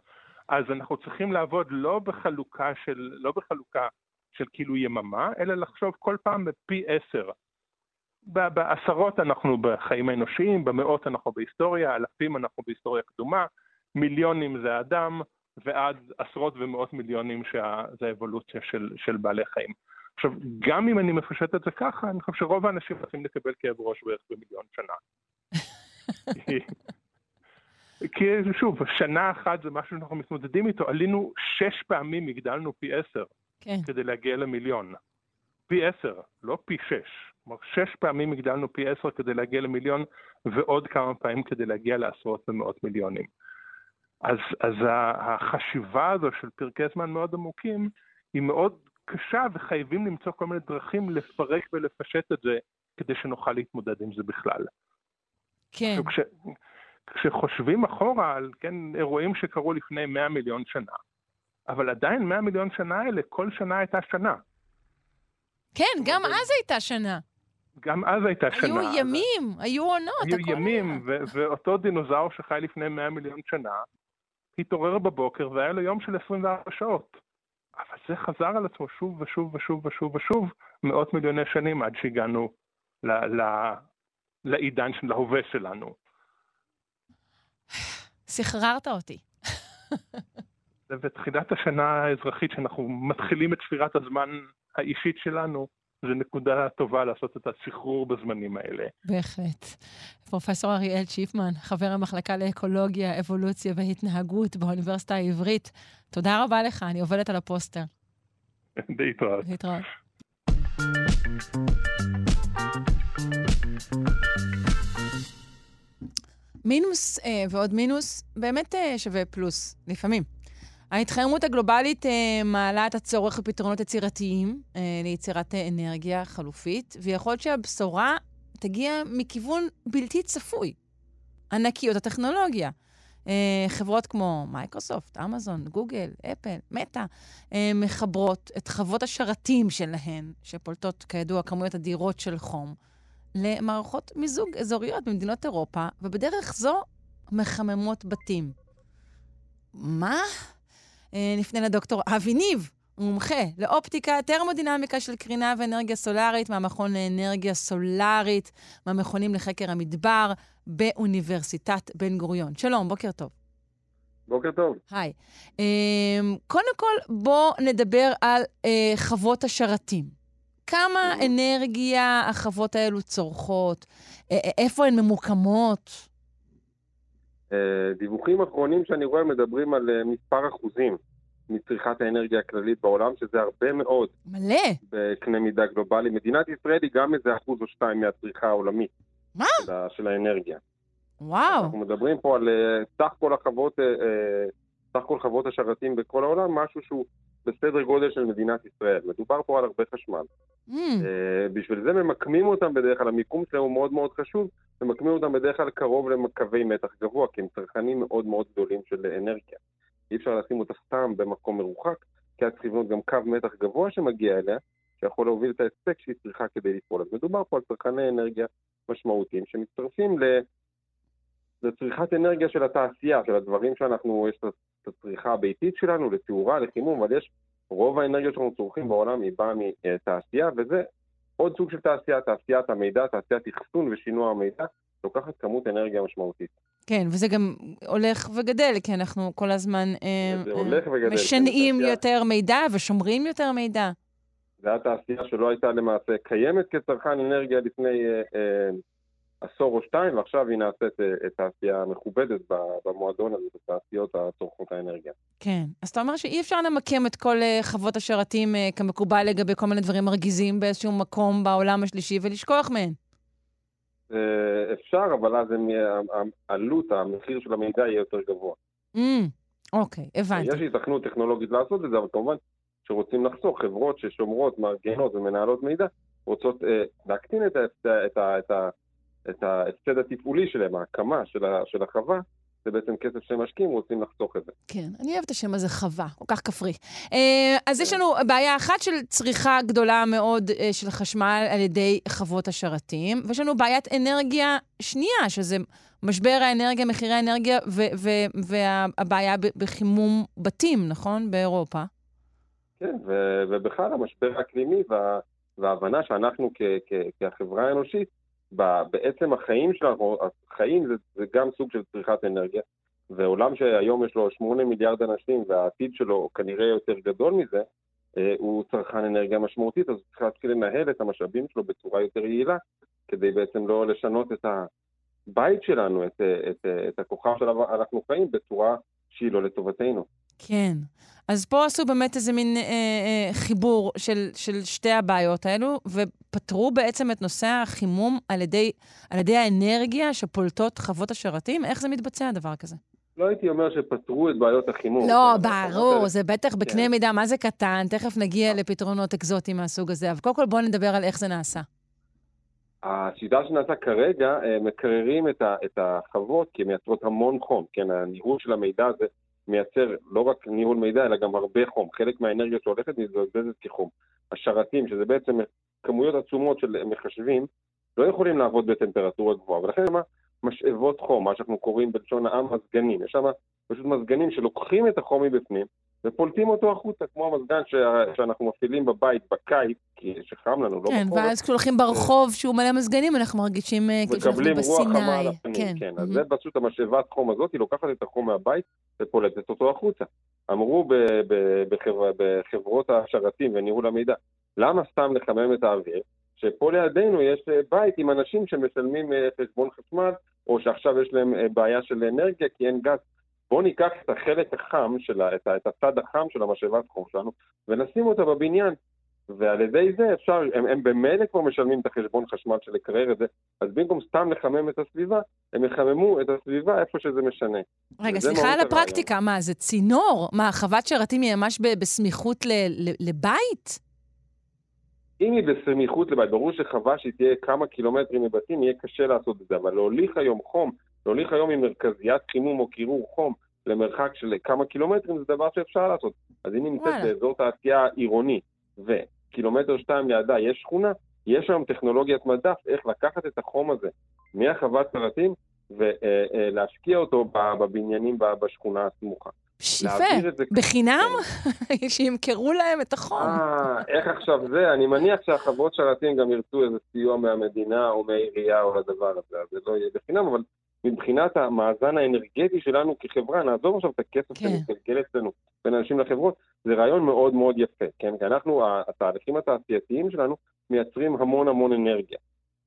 אז אנחנו צריכים לעבוד לא בחלוקה של, לא בחלוקה של כאילו יממה, אלא לחשוב כל פעם בפי עשר. בעשרות אנחנו בחיים האנושיים, במאות אנחנו בהיסטוריה, אלפים אנחנו בהיסטוריה קדומה, מיליונים זה אדם, ועד עשרות ומאות מיליונים שזה האבולוציה של, של בעלי חיים. עכשיו, גם אם אני מפשט את זה ככה, אני חושב שרוב האנשים רוצים לקבל כאב ראש בערך במיליון שנה. כי שוב, שנה אחת זה משהו שאנחנו מתמודדים איתו, עלינו שש פעמים, הגדלנו פי עשר, כן. כדי להגיע למיליון. פי עשר, לא פי שש. כלומר, שש פעמים הגדלנו פי עשר כדי להגיע למיליון, ועוד כמה פעמים כדי להגיע לעשרות ומאות מיליונים. אז, אז החשיבה הזו של פרקי זמן מאוד עמוקים, היא מאוד קשה וחייבים למצוא כל מיני דרכים לפרק ולפשט את זה כדי שנוכל להתמודד עם זה בכלל. כן. כש, כשחושבים אחורה על כן, אירועים שקרו לפני 100 מיליון שנה, אבל עדיין 100 מיליון שנה האלה, כל שנה הייתה שנה. כן, גם אז הייתה שנה. גם אז הייתה היו שנה. היו ימים, אז... היו עונות, היו ימים, ו- ואותו דינוזאור שחי לפני 100 מיליון שנה, התעורר בבוקר והיה לו יום של 24 שעות. אבל זה חזר על עצמו שוב ושוב ושוב ושוב ושוב מאות מיליוני שנים עד שהגענו ל- ל- לעידן של ההווה שלנו. סחררת אותי. זה בתחילת השנה האזרחית, שאנחנו מתחילים את ספירת הזמן האישית שלנו, זו נקודה טובה לעשות את הסחרור בזמנים האלה. בהחלט. פרופסור אריאל צ'יפמן, חבר המחלקה לאקולוגיה, אבולוציה והתנהגות באוניברסיטה העברית, תודה רבה לך, אני עובדת על הפוסטר. להתראות. להתראות. מינוס אה, ועוד מינוס באמת אה, שווה פלוס, לפעמים. ההתחממות הגלובלית אה, מעלה את הצורך בפתרונות יצירתיים אה, ליצירת אה, אנרגיה חלופית, ויכול להיות שהבשורה תגיע מכיוון בלתי צפוי. ענקיות הטכנולוגיה. אה, חברות כמו מייקרוסופט, אמזון, גוגל, אפל, מטא, אה, מחברות את חוות השרתים שלהן, שפולטות כידוע כמויות אדירות של חום, למערכות מיזוג אזוריות במדינות אירופה, ובדרך זו מחממות בתים. מה? אה, נפנה לדוקטור אבי ניב, מומחה לאופטיקה, טרמודינמיקה של קרינה ואנרגיה סולארית מהמכון לאנרגיה סולארית, מהמכונים לחקר המדבר באוניברסיטת בן גוריון. שלום, בוקר טוב. בוקר טוב. היי. אמ, קודם כל, בואו נדבר על אה, חוות השרתים. כמה אנרגיה החוות האלו צורכות? אה, אה, איפה הן ממוקמות? דיווחים אחרונים שאני רואה מדברים על מספר אחוזים מצריכת האנרגיה הכללית בעולם, שזה הרבה מאוד. מלא. בקנה מידה גלובלי. מדינת ישראל היא גם איזה אחוז או שתיים מהצריכה העולמית. מה? של, של האנרגיה. וואו. אנחנו מדברים פה על uh, סך כל החוות, סך כל חוות השרתים בכל העולם, משהו שהוא בסדר גודל של מדינת ישראל. מדובר פה על הרבה חשמל. Mm. Uh, בשביל זה ממקמים אותם בדרך כלל, המיקום שלהם הוא מאוד מאוד חשוב, ממקמים אותם בדרך כלל קרוב לקווי מתח גבוה, כי הם צרכנים מאוד מאוד גדולים של אנרגיה. אי אפשר לשים אותה סתם במקום מרוחק, כי היה צריך לבנות גם קו מתח גבוה שמגיע אליה, שיכול להוביל את ההספק שהיא צריכה כדי לפעול. אז מדובר פה על צרכני אנרגיה משמעותיים שמצטרפים ל... לצריכת אנרגיה של התעשייה, של הדברים שאנחנו, יש את הצריכה הביתית שלנו, לתאורה, לחימום, אבל יש, רוב האנרגיה שאנחנו צורכים בעולם היא באה מתעשייה, וזה עוד סוג של תעשייה, תעשיית המידע, תעשיית אחסון ושינוע המידע, לוקחת כמות אנרגיה משמעותית. כן, וזה גם הולך וגדל, כי אנחנו כל הזמן אה, אה, משנעים יותר מידע ושומרים יותר מידע. זו התעשייה שלא הייתה למעשה קיימת כצרכן אנרגיה לפני אה, אה, עשור או שתיים, ועכשיו היא נעשית אה, תעשייה מכובדת במועדון הזה, בתעשיות הצורכות האנרגיה. כן. אז אתה אומר שאי אפשר למקם את כל אה, חוות השרתים אה, כמקובל לגבי כל מיני דברים מרגיזים באיזשהו מקום בעולם השלישי ולשכוח מהן. אפשר, אבל אז העלות, המחיר של המידע יהיה יותר גבוה. Mm, אוקיי, הבנתי. יש התכנות טכנולוגית לעשות את זה, אבל כמובן שרוצים לחסוך, חברות ששומרות, מארגנות ומנהלות מידע, רוצות להקטין את, את, את, ההפסד התפעולי שלהם, ההקמה של, ה, של החווה, זה בעצם כסף שהם משקיעים, רוצים לחסוך את זה. כן, אני אוהבת את השם הזה חווה, כל כך כפרי. אה, אז יש. לנו בעיה אחת של צריכה גדולה מאוד אה, של חשמל על ידי חוות השרתים, ויש לנו בעיית אנרגיה שנייה, שזה משבר האנרגיה, מחירי האנרגיה, והבעיה בחימום בתים, נכון? באירופה. כן, ובכלל המשבר האקלימי וההבנה שאנחנו כחברה האנושית, בעצם החיים שלנו, החיים זה, זה גם סוג של צריכת אנרגיה, ועולם שהיום יש לו 8 מיליארד אנשים והעתיד שלו כנראה יותר גדול מזה, אה, הוא צרכן אנרגיה משמעותית, אז הוא צריך להתחיל לנהל את המשאבים שלו בצורה יותר יעילה, כדי בעצם לא לשנות את הבית שלנו, את, את, את הכוכב שלנו אנחנו חיים, בצורה שהיא לא לטובתנו. כן. אז פה עשו באמת איזה מין אה, אה, חיבור של, של שתי הבעיות האלו, ופתרו בעצם את נושא החימום על ידי, על ידי האנרגיה שפולטות חוות השרתים? איך זה מתבצע, דבר כזה? לא הייתי אומר שפתרו את בעיות החימום. לא, ברור, זה בטח בקנה כן. מידה, מה זה קטן? תכף נגיע לפתרונות אקזוטיים מהסוג הזה. אבל קודם כל בואו נדבר על איך זה נעשה. השיטה שנעשה כרגע, אה, מקררים את, ה, את החוות כי הן מייצרות המון חום, כן, הניהול של המידע הזה מייצר לא רק ניהול מידע, אלא גם הרבה חום. חלק מהאנרגיה שהולכת מתבזבזת כחום. השרתים, שזה בעצם כמויות עצומות של מחשבים, לא יכולים לעבוד בטמפרטורה גבוהה, ולכן מה? משאבות חום, מה שאנחנו קוראים בלשון העם מזגנים. יש שם פשוט מזגנים שלוקחים את החום מבפנים ופולטים אותו החוצה, כמו המזגן ש... שאנחנו מפעילים בבית בקיץ, כי שחם לנו, לא כן, בחורף. כן, ואז כשהולכים ברחוב שהוא מלא מזגנים, אנחנו מרגישים אה, כאילו שאנחנו בסיני. מקבלים רוח חמה על הפנים, כן. כן. אז זה פשוט המשאבת חום הזאת, היא לוקחת את החום מהבית ופולטת אותו החוצה. אמרו ב... ב... בחבר... בחברות השרתים וניהול המידע, למה סתם לחמם את האוויר? שפה לידינו יש אה, בית עם אנשים שמשלמים אה, חשבון חשמל, או שעכשיו יש להם בעיה של אנרגיה כי אין גז. בואו ניקח את החלק החם, שלה, את, את הצד החם של המשאבת חום שלנו, ונשים אותה בבניין. ועל ידי זה אפשר, הם, הם במילא כבר משלמים את החשבון חשמל של לקרר את זה, אז במקום סתם לחמם את הסביבה, הם יחממו את הסביבה איפה שזה משנה. רגע, סליחה על הפרקטיקה. מה, זה צינור? מה, חוות שרתים היא ממש בסמיכות ל, ל, לבית? אם היא בסמיכות לבית, ברור שחווה שהיא תהיה כמה קילומטרים מבתים, יהיה קשה לעשות את זה, אבל להוליך היום חום להוליך היום עם מרכזיית חימום או קירור חום למרחק של כמה קילומטרים זה דבר שאפשר לעשות. אז אם נמצאת באזור תעשייה עירוני וקילומטר שתיים לידה יש שכונה, יש היום טכנולוגיית מדף איך לקחת את החום הזה מהחוות סרטים ולהשקיע אותו בבניינים בשכונה הסמוכה. יפה, בחינם? כן. שימכרו להם את החום. אה, איך עכשיו זה? אני מניח שהחברות שרתים גם ירצו איזה סיוע מהמדינה או מהעירייה או לדבר הזה, אז זה לא יהיה בחינם, אבל מבחינת המאזן האנרגטי שלנו כחברה, נעזוב עכשיו את הכסף כן. שמתגלגל אצלנו בין אנשים לחברות, זה רעיון מאוד מאוד יפה, כן? כי אנחנו, התהליכים התעשייתיים שלנו מייצרים המון המון אנרגיה,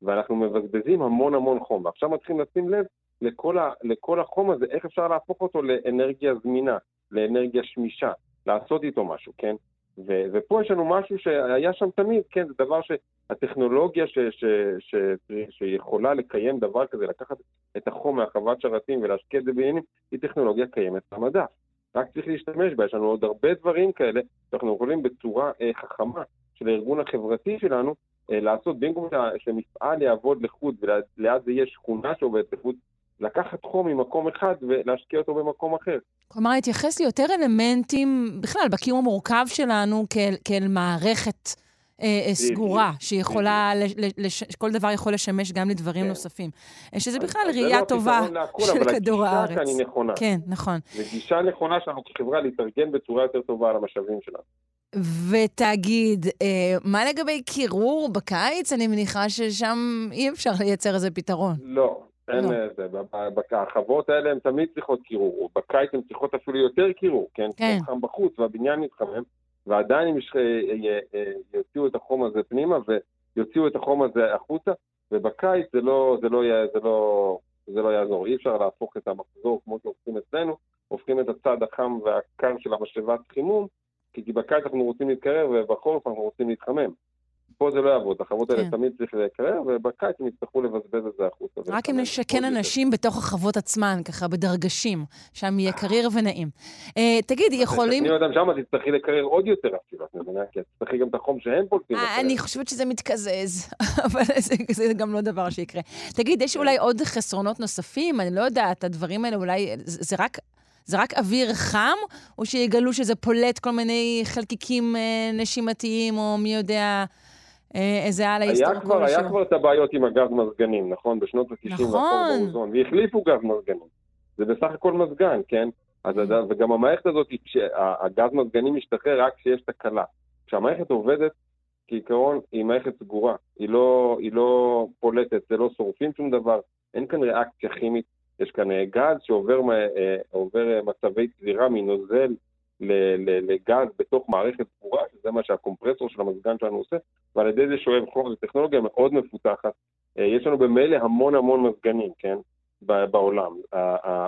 ואנחנו מבזבזים המון המון חום, ועכשיו מתחילים לשים לב לכל, ה, לכל החום הזה, איך אפשר להפוך אותו לאנרגיה זמינה, לאנרגיה שמישה, לעשות איתו משהו, כן? ו, ופה יש לנו משהו שהיה שם תמיד, כן? זה דבר שהטכנולוגיה ש, ש, ש, ש, שיכולה לקיים דבר כזה, לקחת את החום מהחוות שרתים ולהשקיע את זה בעניינים, היא טכנולוגיה קיימת במדע. רק צריך להשתמש בה, יש לנו עוד הרבה דברים כאלה שאנחנו יכולים בצורה אה, חכמה של הארגון החברתי שלנו לעשות, במקום שמפעל יעבוד לחוד וליד זה יהיה שכונה שעובדת לחוד, לקחת חום ממקום אחד ולהשקיע אותו במקום אחר. כלומר, להתייחס ליותר אלמנטים, בכלל, בקיום המורכב שלנו כאל, כאל מערכת אה, אה סגורה, שיכולה, כל דבר יכול לשמש גם לדברים כן. נוספים. שזה בכלל ראייה לא טובה של כדור הארץ. אבל הגישה כאן היא נכונה. כן, נכון. זו גישה נכונה שלנו כחברה להתארגן בצורה יותר טובה על המשאבים שלנו. ותגיד, אה, מה לגבי קירור בקיץ? אני מניחה ששם אי אפשר לייצר איזה פתרון. לא, אין לא. זה. החוות האלה הן תמיד צריכות קירור. בקיץ הן צריכות אפילו יותר קירור, כן? כן. חם בחוץ והבניין מתחמם, ועדיין הם יוציאו את החום הזה פנימה ויוציאו את החום הזה החוצה, ובקיץ זה לא, זה לא, זה לא, זה לא יעזור. אי אפשר להפוך את המחזור כמו שהופכים אצלנו, הופכים את הצד החם והקר של המשאבת חימום, כי בקיץ אנחנו רוצים להתקרר ובחורף אנחנו רוצים להתחמם. פה זה לא יעבוד, החוות האלה כן. תמיד צריך לקרר, ובקיץ הם יצטרכו לבזבז את זה החוצה. רק אם נשכן אנשים יותר. בתוך החוות עצמן, ככה בדרגשים, שם יהיה קריר ונעים. Uh, תגיד, יכולים... אני יודע, שם תצטרכי לקרר עוד יותר אפילו, את מבינה? כי תצטרכי גם את החום שהם פולטים. אה, אני חושבת שזה מתקזז, אבל זה, זה גם לא דבר שיקרה. תגיד, יש אולי עוד חסרונות נוספים? אני לא יודעת, הדברים האלה אולי... זה רק... זה רק אוויר חם, או שיגלו שזה פולט כל מיני חלקיקים אה, נשימתיים, או מי יודע, אה, איזה הלאה הסתרקו לשם. היה כבר את הבעיות עם הגז מזגנים, נכון? בשנות ה-90 נכון. והחליפו גז מזגנים. זה בסך הכל מזגן, כן? אז, וגם המערכת הזאת, הגז מזגנים משתחרר רק כשיש תקלה. כשהמערכת עובדת, כעיקרון, היא מערכת סגורה. היא לא, היא לא פולטת, זה לא שורפים שום דבר, אין כאן ריאקציה כימית. יש כאן אה, גז שעובר אה, מצבי צבירה מנוזל לגז בתוך מערכת סגורה, שזה מה שהקומפרסור של המזגן שלנו עושה, ועל ידי זה שואב חום, זו טכנולוגיה מאוד מפותחת. אה, יש לנו במילא המון המון מזגנים, כן, בעולם,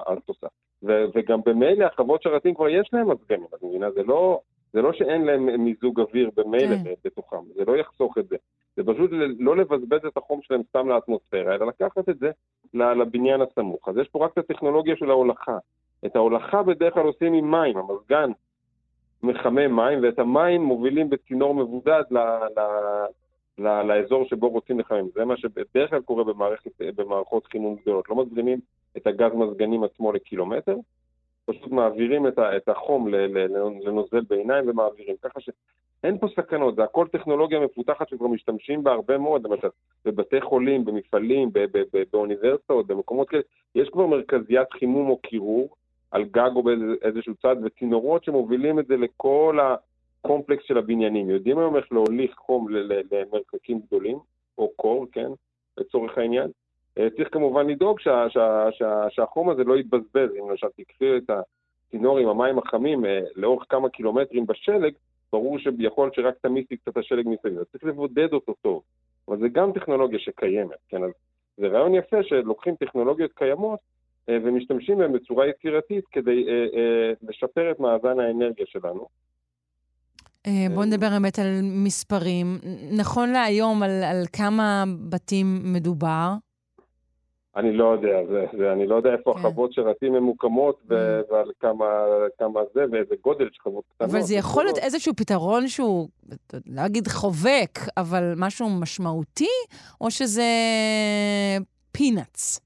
התוסף. וגם במילא החוות שרתים כבר יש להם מזגנים, את מבינה? זה לא, זה לא שאין להם מיזוג אוויר במילא כן. בתוכם, זה לא יחסוך את זה. זה פשוט לא לבזבז את החום שלהם סתם לאטמוספירה, אלא לקחת את זה לבניין הסמוך. אז יש פה רק את הטכנולוגיה של ההולכה. את ההולכה בדרך כלל עושים עם מים, המזגן מחמם מים, ואת המים מובילים בצינור מבודד ל, ל, ל, לאזור שבו רוצים לחמם. זה מה שבדרך כלל קורה במערכת, במערכות חימום גדולות. לא מזרימים את הגז מזגנים עצמו לקילומטר, פשוט מעבירים את, החום לנוזל בעיניים ומעבירים. ככה שאין פה סכנות, זה הכל טכנולוגיה מפותחת שכבר משתמשים בה הרבה מאוד, למשל בבתי חולים, במפעלים, באוניברסיטאות, במקומות כאלה, יש כבר מרכזיית חימום או קירור. על גג או באיזשהו צד, וצינורות שמובילים את זה לכל הקומפלקס של הבניינים. יודעים היום איך להוליך חום למרחקים גדולים, או קור, כן, לצורך העניין. אה, צריך כמובן לדאוג שה, שה, שה, שהחום הזה לא יתבזבז. אם למשל תקחי את הצינור עם המים החמים אה, לאורך כמה קילומטרים בשלג, ברור שיכול להיות שרק תמיסי קצת השלג מסביב. אז צריך לבודד אותו טוב. אבל זה גם טכנולוגיה שקיימת, כן? אז זה רעיון יפה שלוקחים טכנולוגיות קיימות אה, ומשתמשים בהם בצורה יצירתית כדי אה, אה, לשפר את מאזן האנרגיה שלנו. בואו נדבר באמת על מספרים. נכון להיום, על, על כמה בתים מדובר? אני לא יודע, זה, זה, אני לא יודע איפה כן. החוות שרתים ממוקמות mm. ועל כמה, כמה זה ואיזה גודל של חוות קטנות. אבל זה יכול להיות איזשהו פתרון שהוא, לא אגיד חובק, אבל משהו משמעותי, או שזה פינאץ?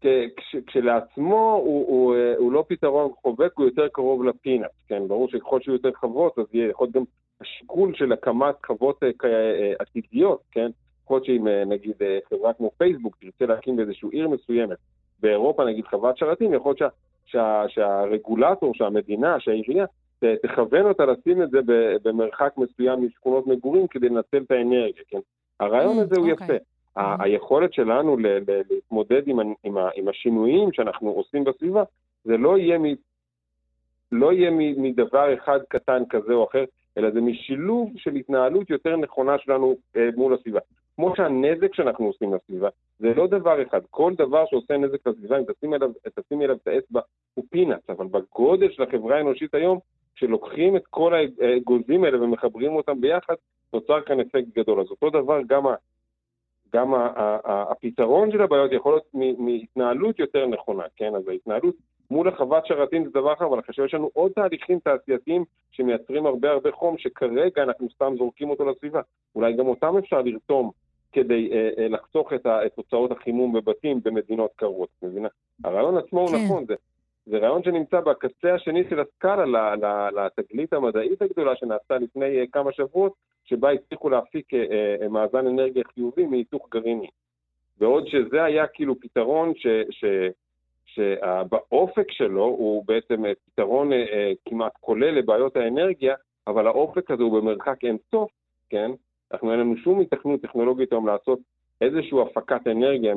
כש, כשלעצמו הוא, הוא, אה, הוא לא פתרון חובק, הוא יותר קרוב לפינאט, כן? ברור שככל שיהיו יותר חוות, אז יהיה יכול גם השיקול של הקמת חוות אה, אה, עתידיות, כן? להיות שאם נגיד חברה כמו פייסבוק תרצה להקים באיזושהי עיר מסוימת, באירופה נגיד חברת שרתים, יכול להיות שה, שה, שהרגולטור, שהמדינה, שהעירייה, תכוון אותה לשים את זה במרחק מסוים משכונות מגורים כדי לנצל את האנרגיה, כן? הרעיון mm, הזה הוא okay. אוקיי. יפה. Mm-hmm. היכולת שלנו להתמודד עם, עם, עם השינויים שאנחנו עושים בסביבה, זה לא יהיה, מ, לא יהיה מדבר אחד קטן כזה או אחר, אלא זה משילוב של התנהלות יותר נכונה שלנו אה, מול הסביבה. כמו שהנזק שאנחנו עושים לסביבה, זה לא דבר אחד. כל דבר שעושה נזק לסביבה, אם תשים אליו, תשים אליו את האצבע, הוא פינאץ, אבל בגודל של החברה האנושית היום, כשלוקחים את כל האגוזים האלה ומחברים אותם ביחד, נוצר כאן אפקט גדול. אז אותו דבר גם, ה, גם ה, ה, ה, הפתרון של הבעיות יכול להיות מהתנהלות יותר נכונה, כן? אז ההתנהלות מול החוות שרתים זה דבר אחר, אבל עכשיו יש לנו עוד תהליכים תעשייתיים שמייצרים הרבה הרבה חום, שכרגע אנחנו סתם זורקים אותו לסביבה. אולי גם אותם אפשר לרתום כדי אה, אה, לחסוך את, ה, את תוצאות החימום בבתים במדינות קרות, מבינה? הרעיון עצמו כן. הוא נכון, זה, זה רעיון שנמצא בקצה השני של הסקאלה לתגלית המדעית הגדולה שנעשתה לפני uh, כמה שבועות, שבה הצליחו להפיק uh, uh, מאזן אנרגיה חיובי מהיתוך גרעיני. בעוד שזה היה כאילו פתרון ש, ש, שבאופק שלו הוא בעצם פתרון uh, כמעט כולל לבעיות האנרגיה, אבל האופק הזה הוא במרחק אין סוף, כן? אנחנו אין לנו שום התכנות טכנולוגית היום לעשות איזושהי הפקת אנרגיה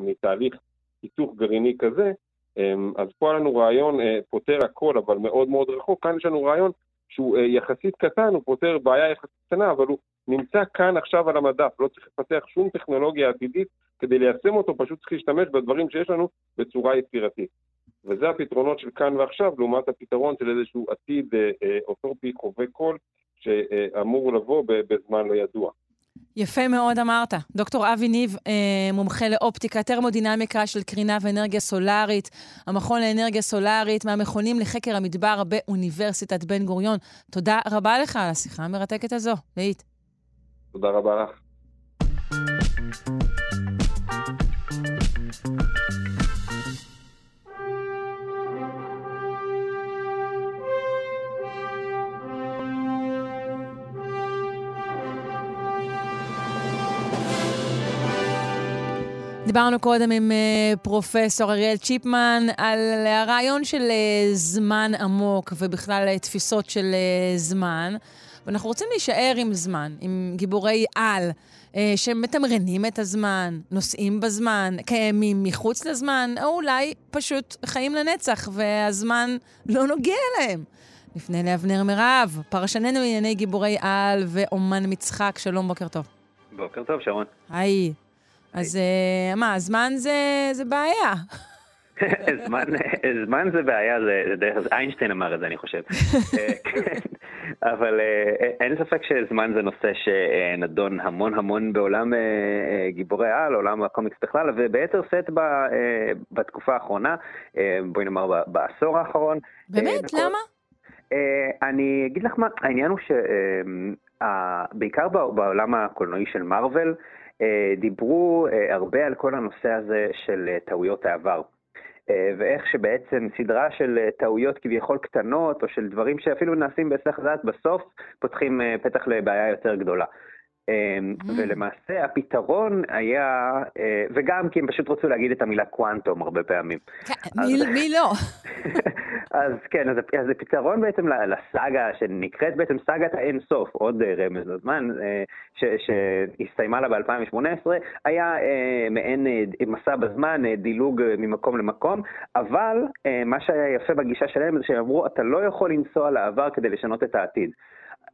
מתהליך היתוך גרעיני כזה, אמ, אז פה היה לנו רעיון אה, פותר הכל, אבל מאוד מאוד רחוק. כאן יש לנו רעיון שהוא אה, יחסית קטן, הוא פותר בעיה יחסית קטנה, אבל הוא נמצא כאן עכשיו על המדף, לא צריך לפתח שום טכנולוגיה עתידית כדי ליישם אותו, פשוט צריך להשתמש בדברים שיש לנו בצורה יצירתית. וזה הפתרונות של כאן ועכשיו, לעומת הפתרון של איזשהו עתיד אה, אוטופי חווה קול, שאמור לבוא בזמן לא ידוע. יפה מאוד אמרת. דוקטור אבי ניב, אה, מומחה לאופטיקה, טרמודינמיקה של קרינה ואנרגיה סולארית, המכון לאנרגיה סולארית, מהמכונים לחקר המדבר באוניברסיטת בן גוריון. תודה רבה לך על השיחה המרתקת הזו. להיט. תודה רבה לך. דיברנו קודם עם uh, פרופסור אריאל צ'יפמן על הרעיון של uh, זמן עמוק ובכלל uh, תפיסות של זמן. ואנחנו רוצים להישאר עם זמן, עם גיבורי על שמתמרנים את הזמן, נוסעים בזמן, קיימים מחוץ לזמן, או אולי פשוט חיים לנצח והזמן לא נוגע להם. נפנה לאבנר מירב, פרשננו לענייני גיבורי על ואומן מצחק. שלום, בוקר טוב. בוקר טוב, שרון. היי. אז אה, מה, זמן זה, זה בעיה. זמן, זמן זה בעיה, זה, זה דרך, איינשטיין אמר את זה, אני חושב. אה, כן. אבל אה, אין ספק שזמן זה נושא שנדון המון המון בעולם גיבורי על, עולם הקומיקס בכלל, וביתר שאת בתקופה האחרונה, בואי נאמר בעשור האחרון. באמת? בכל... למה? אני אגיד לך מה, העניין הוא שבעיקר בעולם הקולנועי של מארוול, דיברו אה, הרבה על כל הנושא הזה של אה, טעויות העבר. ואיך שבעצם סדרה של טעויות כביכול קטנות, או של דברים שאפילו נעשים בהיסח דעת, בסוף פותחים פתח לבעיה יותר גדולה. אמ, mm. ולמעשה הפתרון היה, אה, וגם כי הם פשוט רצו להגיד את המילה קוואנטום הרבה פעמים. כן, מי לא? אז כן, אז הפתרון בעצם לסאגה שנקראת בעצם סאגת האין סוף, עוד אה, רמז לזמן, אה, שהסתיימה לה ב-2018, היה מעין מסע בזמן, דילוג ממקום למקום, אבל מה שהיה יפה בגישה שלהם זה שהם אמרו, אתה לא יכול לנסוע לעבר כדי לשנות את העתיד.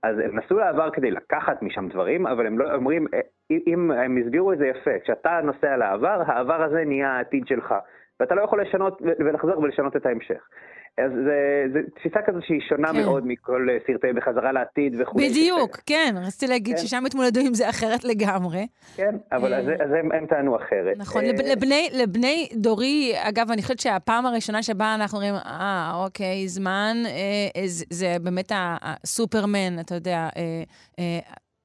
אז הם נסעו לעבר כדי לקחת משם דברים, אבל הם לא אומרים, אה, אם הם הסבירו את זה יפה, כשאתה נוסע לעבר, העבר הזה נהיה העתיד שלך, ואתה לא יכול לשנות ולחזור ולשנות את ההמשך. אז זו תפיסה כזו שהיא שונה כן. מאוד מכל אה, סרטי בחזרה לעתיד וכו'. בדיוק, כן, רציתי להגיד כן. ששם התמודדו עם זה אחרת לגמרי. כן, אבל אז, אז הם, הם טענו אחרת. נכון, לב, אה, לבני, לבני דורי, אגב, אני חושבת שהפעם הראשונה שבה אנחנו אומרים, אה, אוקיי, זמן, אה, זה, זה באמת הסופרמן, אתה יודע, אה, אה,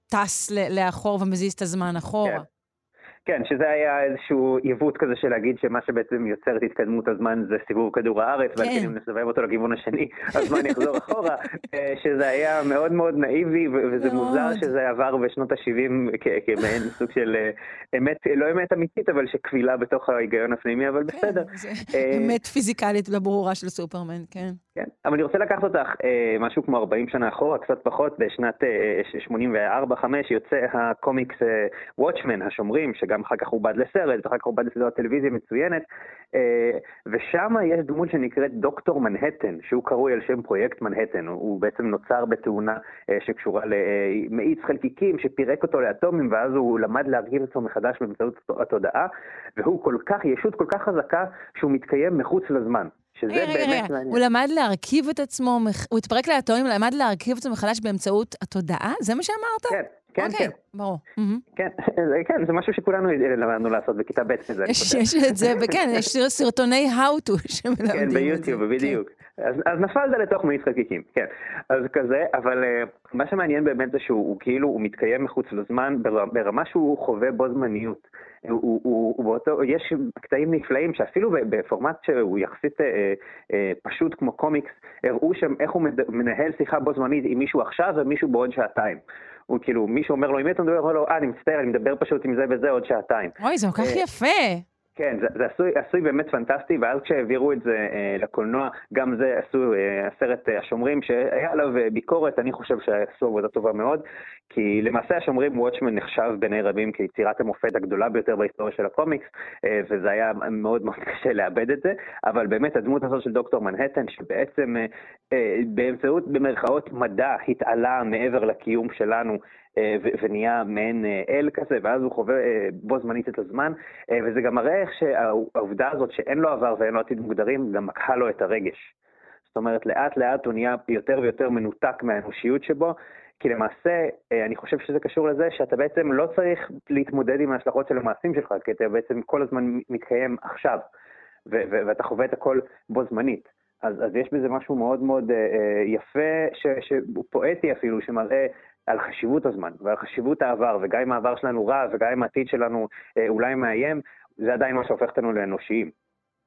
טס לאחור ומזיז את הזמן אחורה. כן. כן, שזה היה איזשהו עיוות כזה של להגיד שמה שבעצם יוצר את התקדמות הזמן זה סיבוב כדור הארץ, כן. ועל אם נסובב אותו לכיוון השני, הזמן יחזור אחורה, אה, שזה היה מאוד מאוד נאיבי, וזה מאוד. מוזר שזה עבר בשנות ה-70 כמעין סוג של אה, אמת, לא אמת אמיתית, אבל שקבילה בתוך ההיגיון הפנימי, אבל כן, בסדר. אה, אמת פיזיקלית וברורה של סופרמן, כן. כן, אבל אני רוצה לקחת אותך משהו כמו 40 שנה אחורה, קצת פחות, בשנת 84-5 יוצא הקומיקס Watchmen, השומרים, שגם גם אחר כך עובד לסרט, ואחר כך עובד לסדרת טלוויזיה מצוינת, אה, ושם יש דמות שנקראת דוקטור מנהטן, שהוא קרוי על שם פרויקט מנהטן, הוא בעצם נוצר בתאונה אה, שקשורה למאיץ חלקיקים שפירק אותו לאטומים, ואז הוא למד להרכיב עצמו מחדש באמצעות התודעה, והוא כל כך, ישות כל כך חזקה שהוא מתקיים מחוץ לזמן. שזה רגע, באמת רגע, מעניין. הוא למד להרכיב את עצמו, הוא התפרק לאטומים, למד להרכיב את עצמו מחדש באמצעות התודעה? זה מה שאמרת? כן. כן, okay, אוקיי, כן. ברור. כן, כן, זה משהו שכולנו למדנו לעשות בכיתה ב' מזה, יש את זה, וכן, יש סרטוני how to שמלמדים כן, ביוטיוב, בדיוק. אז, אז נפלת לתוך מאיץ חלקיקים, כן. אז כזה, אבל uh, מה שמעניין באמת זה שהוא כאילו, הוא מתקיים מחוץ לזמן ברמה שהוא חווה בו זמניות. הוא, הוא, הוא באותו, יש קטעים נפלאים שאפילו בפורמט שהוא יחסית אה, אה, פשוט כמו קומיקס, הראו שם איך הוא מנהל שיחה בו זמנית עם מישהו עכשיו ומישהו בעוד שעתיים. הוא כאילו, מישהו אומר לו, עם מי אתה מדבר? הוא אומר לו, אה, אני מצטער, אני מדבר פשוט עם זה וזה עוד שעתיים. אוי, זה כל כך אה, יפה. כן, זה, זה עשוי, עשוי באמת פנטסטי, ואז כשהעבירו את זה אה, לקולנוע, גם זה עשו אה, הסרט אה, השומרים, שהיה עליו אה, ביקורת, אני חושב שעשו עבודה טובה מאוד, כי למעשה השומרים וואטשמן נחשב בעיני רבים כיצירת המופת הגדולה ביותר בהיסטוריה של הקומיקס, אה, וזה היה מאוד מאוד קשה לאבד את זה, אבל באמת הדמות הזאת של דוקטור מנהטן, שבעצם אה, אה, באמצעות, במרכאות, מדע התעלה מעבר לקיום שלנו, ונהיה מעין אה, אל כזה, ואז הוא חווה אה, בו זמנית את הזמן, וזה גם מראה איך שהעובדה הזאת שאין לו עבר ואין לו עתיד מוגדרים, גם מקהה לו את הרגש. זאת אומרת, לאט לאט הוא נהיה יותר ויותר מנותק מהאנושיות שבו, כי למעשה, אני חושב שזה קשור לזה שאתה בעצם לא צריך להתמודד עם ההשלכות של המעשים שלך, כי אתה בעצם כל הזמן מתקיים עכשיו, ואתה חווה את הכל בו זמנית. אז, אז יש בזה משהו מאוד מאוד אה, יפה, שהוא פואטי אפילו, שמראה על חשיבות הזמן ועל חשיבות העבר, וגם אם העבר שלנו רע וגם אם העתיד שלנו אה, אולי מאיים, זה עדיין מה שהופך אותנו לאנושיים.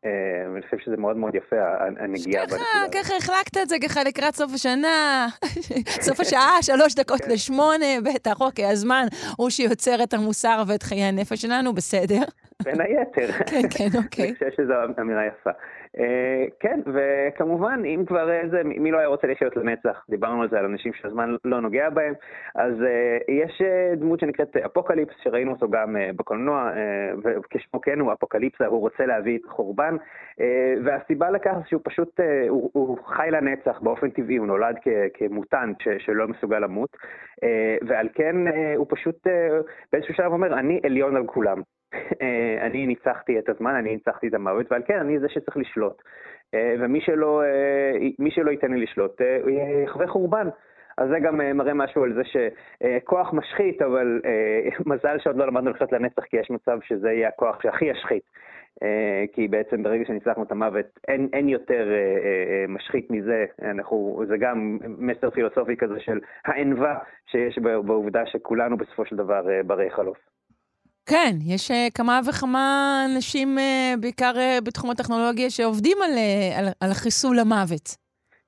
אה, ואני חושב שזה מאוד מאוד יפה, הנגיעה בנקודה. ככה החלקת את זה ככה לקראת סוף השנה, סוף השעה, שלוש דקות כן. לשמונה, בטח, אוקיי, הזמן הוא שיוצר את המוסר ואת חיי הנפש שלנו, בסדר. בין היתר. כן, כן, אוקיי. אני חושב שזו אמירה יפה. אה, כן, וכמובן, אם כבר איזה, מי לא היה רוצה לחיות לנצח? דיברנו על זה, על אנשים שהזמן לא נוגע בהם. אז אה, יש אה, דמות שנקראת אפוקליפס, שראינו אותו גם בקולנוע, וכשמו כן הוא אפוקליפסה, הוא רוצה להביא את החורבן, והסיבה לכך שהוא פשוט, הוא, הוא חי לנצח באופן טבעי, הוא נולד כמוטנט שלא מסוגל למות, ועל כן הוא פשוט באיזשהו שלב אומר, אני עליון על כולם. אה, אני ניצחתי את הזמן, אני ניצחתי את המוות, ועל כן אני זה שצריך לשלוט. אה, ומי שלא, אה, שלא ייתן לי לשלוט, הוא יחווה חורבן. אז זה גם מראה משהו על זה שכוח משחית, אבל מזל שעוד לא למדנו לחיות לנצח, כי יש מצב שזה יהיה הכוח שהכי ישחית. כי בעצם ברגע שניצחנו את המוות, אין, אין יותר משחית מזה. אנחנו, זה גם מסר פילוסופי כזה של הענווה שיש בעובדה שכולנו בסופו של דבר ברי חלוף. כן, יש uh, כמה וכמה אנשים, uh, בעיקר uh, בתחום הטכנולוגיה, שעובדים על, uh, על, על חיסול המוות.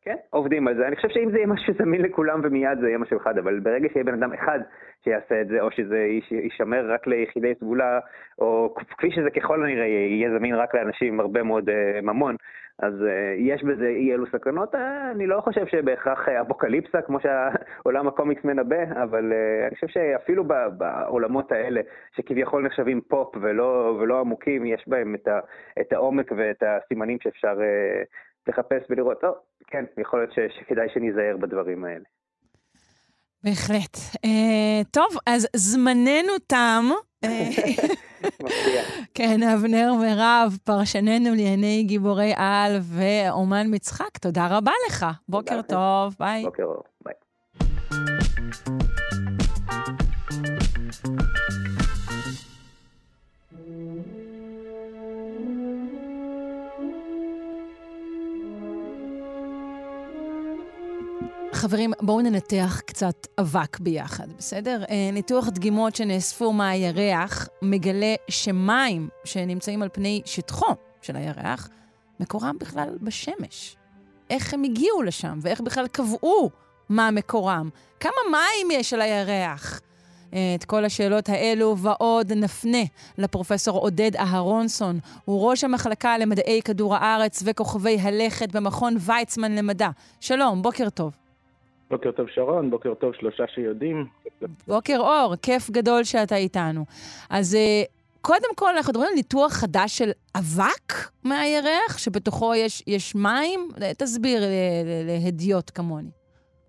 כן, עובדים על זה. אני חושב שאם זה יהיה משהו זמין לכולם ומיד זה יהיה משהו אחד, אבל ברגע שיהיה בן אדם אחד שיעשה את זה, או שזה יישמר רק ליחידי סגולה, או כפי שזה ככל הנראה יהיה זמין רק לאנשים עם הרבה מאוד uh, ממון, אז uh, יש בזה אי אלו סכנות. Uh, אני לא חושב שבהכרח אפוקליפסה, כמו שהעולם הקומיקס מנבא, אבל אני חושב שאפילו בעולמות האלה, שכביכול נחשבים פופ ולא, ולא עמוקים, יש בהם את, ה, את העומק ואת הסימנים שאפשר אה, לחפש ולראות, טוב, כן, יכול להיות ש, שכדאי שניזהר בדברים האלה. בהחלט. אה, טוב, אז זמננו תם. כן, אבנר מירב, פרשננו לענייני גיבורי על ואומן משחק, תודה רבה לך. בוקר טוב, ביי. בוקר טוב, ביי. חברים, בואו ננתח קצת אבק ביחד, בסדר? אה, ניתוח דגימות שנאספו מהירח מגלה שמים שנמצאים על פני שטחו של הירח, מקורם בכלל בשמש. איך הם הגיעו לשם, ואיך בכלל קבעו מה מקורם. כמה מים יש על הירח? אה, את כל השאלות האלו ועוד נפנה לפרופסור עודד אהרונסון. הוא ראש המחלקה למדעי כדור הארץ וכוכבי הלכת במכון ויצמן למדע. שלום, בוקר טוב. בוקר טוב שרון, בוקר טוב שלושה שיודעים. בוקר אור, כיף גדול שאתה איתנו. אז אה, קודם כל, אנחנו מדברים על ניתוח חדש של אבק מהירח, שבתוכו יש, יש מים. תסביר להדיוט כמוני.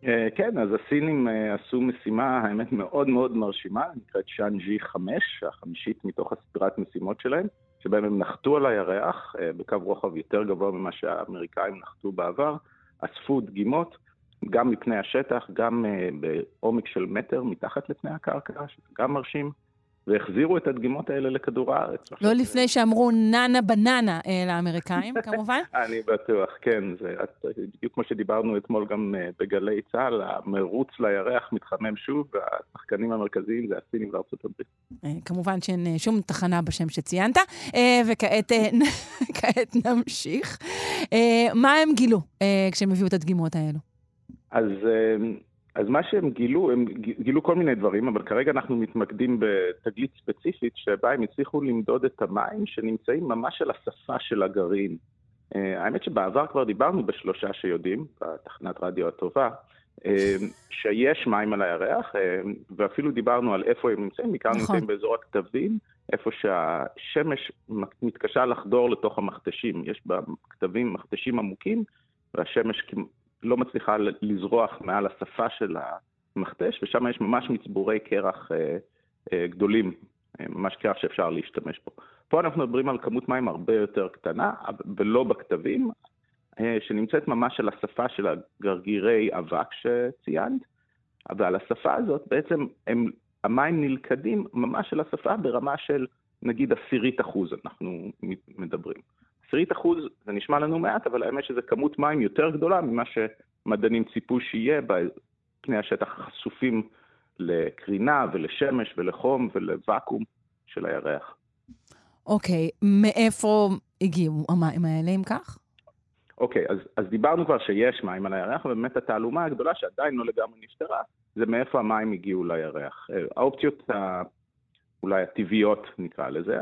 אה, כן, אז הסינים אה, עשו משימה, האמת, מאוד מאוד מרשימה, נקראת שאנג'י 5, החמישית מתוך הסדרת משימות שלהם, שבהם הם נחתו על הירח אה, בקו רוחב יותר גבוה ממה שהאמריקאים נחתו בעבר, אספו דגימות, גם מפני השטח, גם בעומק של מטר מתחת לפני הקרקע, שזה גם מרשים. והחזירו את הדגימות האלה לכדור הארץ. לא לפני שאמרו נאנה בננה אה, לאמריקאים, כמובן. אני בטוח, כן. זה בדיוק כמו שדיברנו אתמול גם אה, בגלי צה"ל, המרוץ לירח מתחמם שוב, והשחקנים המרכזיים זה הסינים וארצות הברית. אה, כמובן שאין שום תחנה בשם שציינת, וכעת נמשיך. מה הם גילו כשהם הביאו את הדגימות האלו? אז אז מה שהם גילו, הם גילו כל מיני דברים, אבל כרגע אנחנו מתמקדים בתגלית ספציפית שבה הם הצליחו למדוד את המים שנמצאים ממש על השפה של הגרעין. אה, האמת שבעבר כבר דיברנו בשלושה שיודעים, בתחנת רדיו הטובה, אה, שיש מים על הירח, אה, ואפילו דיברנו על איפה הם נמצאים, בעיקר נכון. נמצאים באזור הכתבים, איפה שהשמש מתקשה לחדור לתוך המכתשים. יש בכתבים מכתשים עמוקים, והשמש לא מצליחה לזרוח מעל השפה של המכתש, ושם יש ממש מצבורי קרח אה, אה, גדולים, אה, ממש קרח שאפשר להשתמש בו. פה אנחנו מדברים על כמות מים הרבה יותר קטנה, ולא בכתבים, שנמצאת ממש על השפה של הגרגירי אבק שציינת, ועל השפה הזאת בעצם הם, המים נלכדים ממש על השפה ברמה של נגיד עשירית אחוז אנחנו מדברים. עשירית אחוז זה נשמע לנו מעט, אבל האמת שזה כמות מים יותר גדולה ממה שמדענים ציפו שיהיה בפני השטח החשופים לקרינה ולשמש ולחום ולוואקום של הירח. אוקיי, okay, מאיפה הגיעו המים האלה אם כך? אוקיי, okay, אז, אז דיברנו כבר שיש מים על הירח, ובאמת התעלומה הגדולה שעדיין לא לגמרי נפתרה, זה מאיפה המים הגיעו לירח. האופציות אולי הטבעיות נקרא לזה.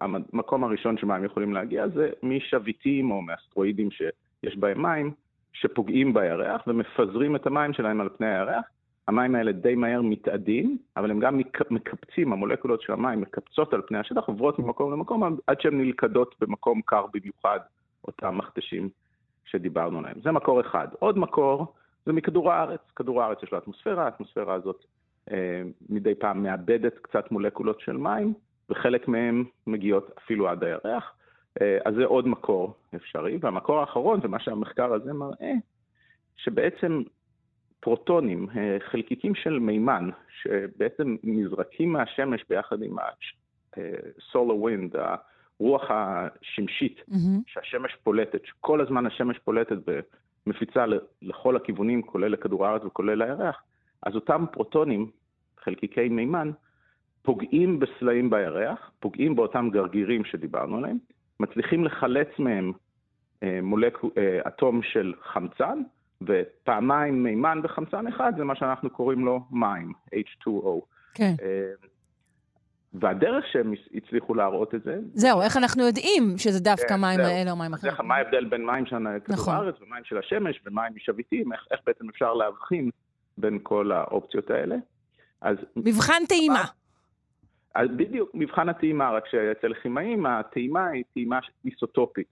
המקום הראשון שמים יכולים להגיע זה משביטים או מאסטרואידים שיש בהם מים, שפוגעים בירח ומפזרים את המים שלהם על פני הירח. המים האלה די מהר מתאדים, אבל הם גם מקפצים, המולקולות של המים מקפצות על פני השטח, עוברות ממקום למקום עד שהן נלכדות במקום קר במיוחד, אותם מכתשים שדיברנו עליהם. זה מקור אחד. עוד מקור זה מכדור הארץ. כדור הארץ יש לו אטמוספירה, האטמוספירה הזאת מדי פעם מאבדת קצת מולקולות של מים, וחלק מהם מגיעות אפילו עד הירח. אה, אז זה עוד מקור אפשרי. והמקור האחרון, ומה שהמחקר הזה מראה, שבעצם פרוטונים, אה, חלקיקים של מימן, שבעצם נזרקים מהשמש ביחד עם ה-solar wind, הרוח השמשית mm-hmm. שהשמש פולטת, שכל הזמן השמש פולטת ומפיצה לכל הכיוונים, כולל לכדור הארץ וכולל לירח, אז אותם פרוטונים, חלקיקי מימן, פוגעים בסלעים בירח, פוגעים באותם גרגירים שדיברנו עליהם, מצליחים לחלץ מהם אה, מולק, אה, אטום של חמצן, ופעמיים מימן וחמצן אחד זה מה שאנחנו קוראים לו מים, H2O. כן. אה, והדרך שהם הצליחו להראות את זה... זהו, איך אנחנו יודעים שזה דווקא כן, מים האלה או מים אחרים? מה ההבדל בין מים של כדור נכון. הארץ ומים של השמש ומים משביטים, איך, איך בעצם אפשר להבחין בין כל האופציות האלה. אז... מבחן טעימה. אז בדיוק, מבחן הטעימה, רק שאצל כימאים הטעימה היא טעימה איסוטופית.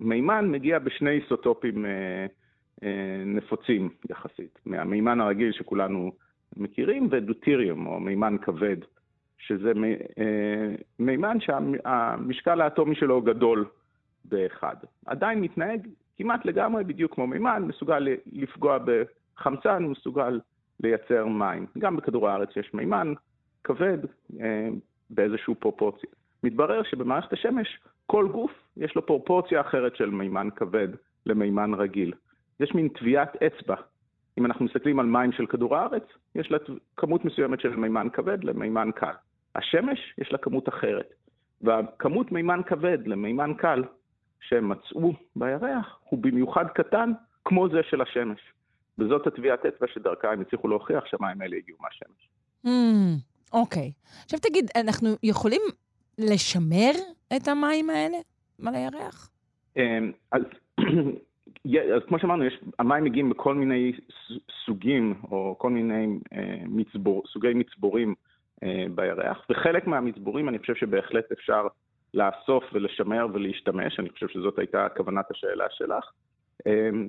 מימן מגיע בשני איסוטופים אה, אה, נפוצים יחסית, מהמימן הרגיל שכולנו מכירים, ודוטיריום, או מימן כבד, שזה מי, אה, מימן שהמשקל האטומי שלו גדול באחד. עדיין מתנהג כמעט לגמרי בדיוק כמו מימן, מסוגל לפגוע חמצן הוא מסוגל לייצר מים. גם בכדור הארץ יש מימן כבד אה, באיזושהי פרופורציה. מתברר שבמערכת השמש כל גוף יש לו פרופורציה אחרת של מימן כבד למימן רגיל. יש מין טביעת אצבע אם אנחנו מסתכלים על מים של כדור הארץ, יש לה כמות מסוימת של מימן כבד למימן קל. השמש, יש לה כמות אחרת. והכמות מימן כבד למימן קל שהם מצאו בירח הוא במיוחד קטן כמו זה של השמש. וזאת הטביעת אצבע שדרכה הם הצליחו להוכיח שהמים האלה הגיעו מהשמש. אוקיי. Mm, okay. עכשיו תגיד, אנחנו יכולים לשמר את המים האלה על הירח? אמ, אז, אז כמו שאמרנו, יש, המים מגיעים בכל מיני סוגים, או כל מיני אה, מצבור, סוגי מצבורים אה, בירח, וחלק מהמצבורים אני חושב שבהחלט אפשר לאסוף ולשמר ולהשתמש, אני חושב שזאת הייתה כוונת השאלה שלך. אמ,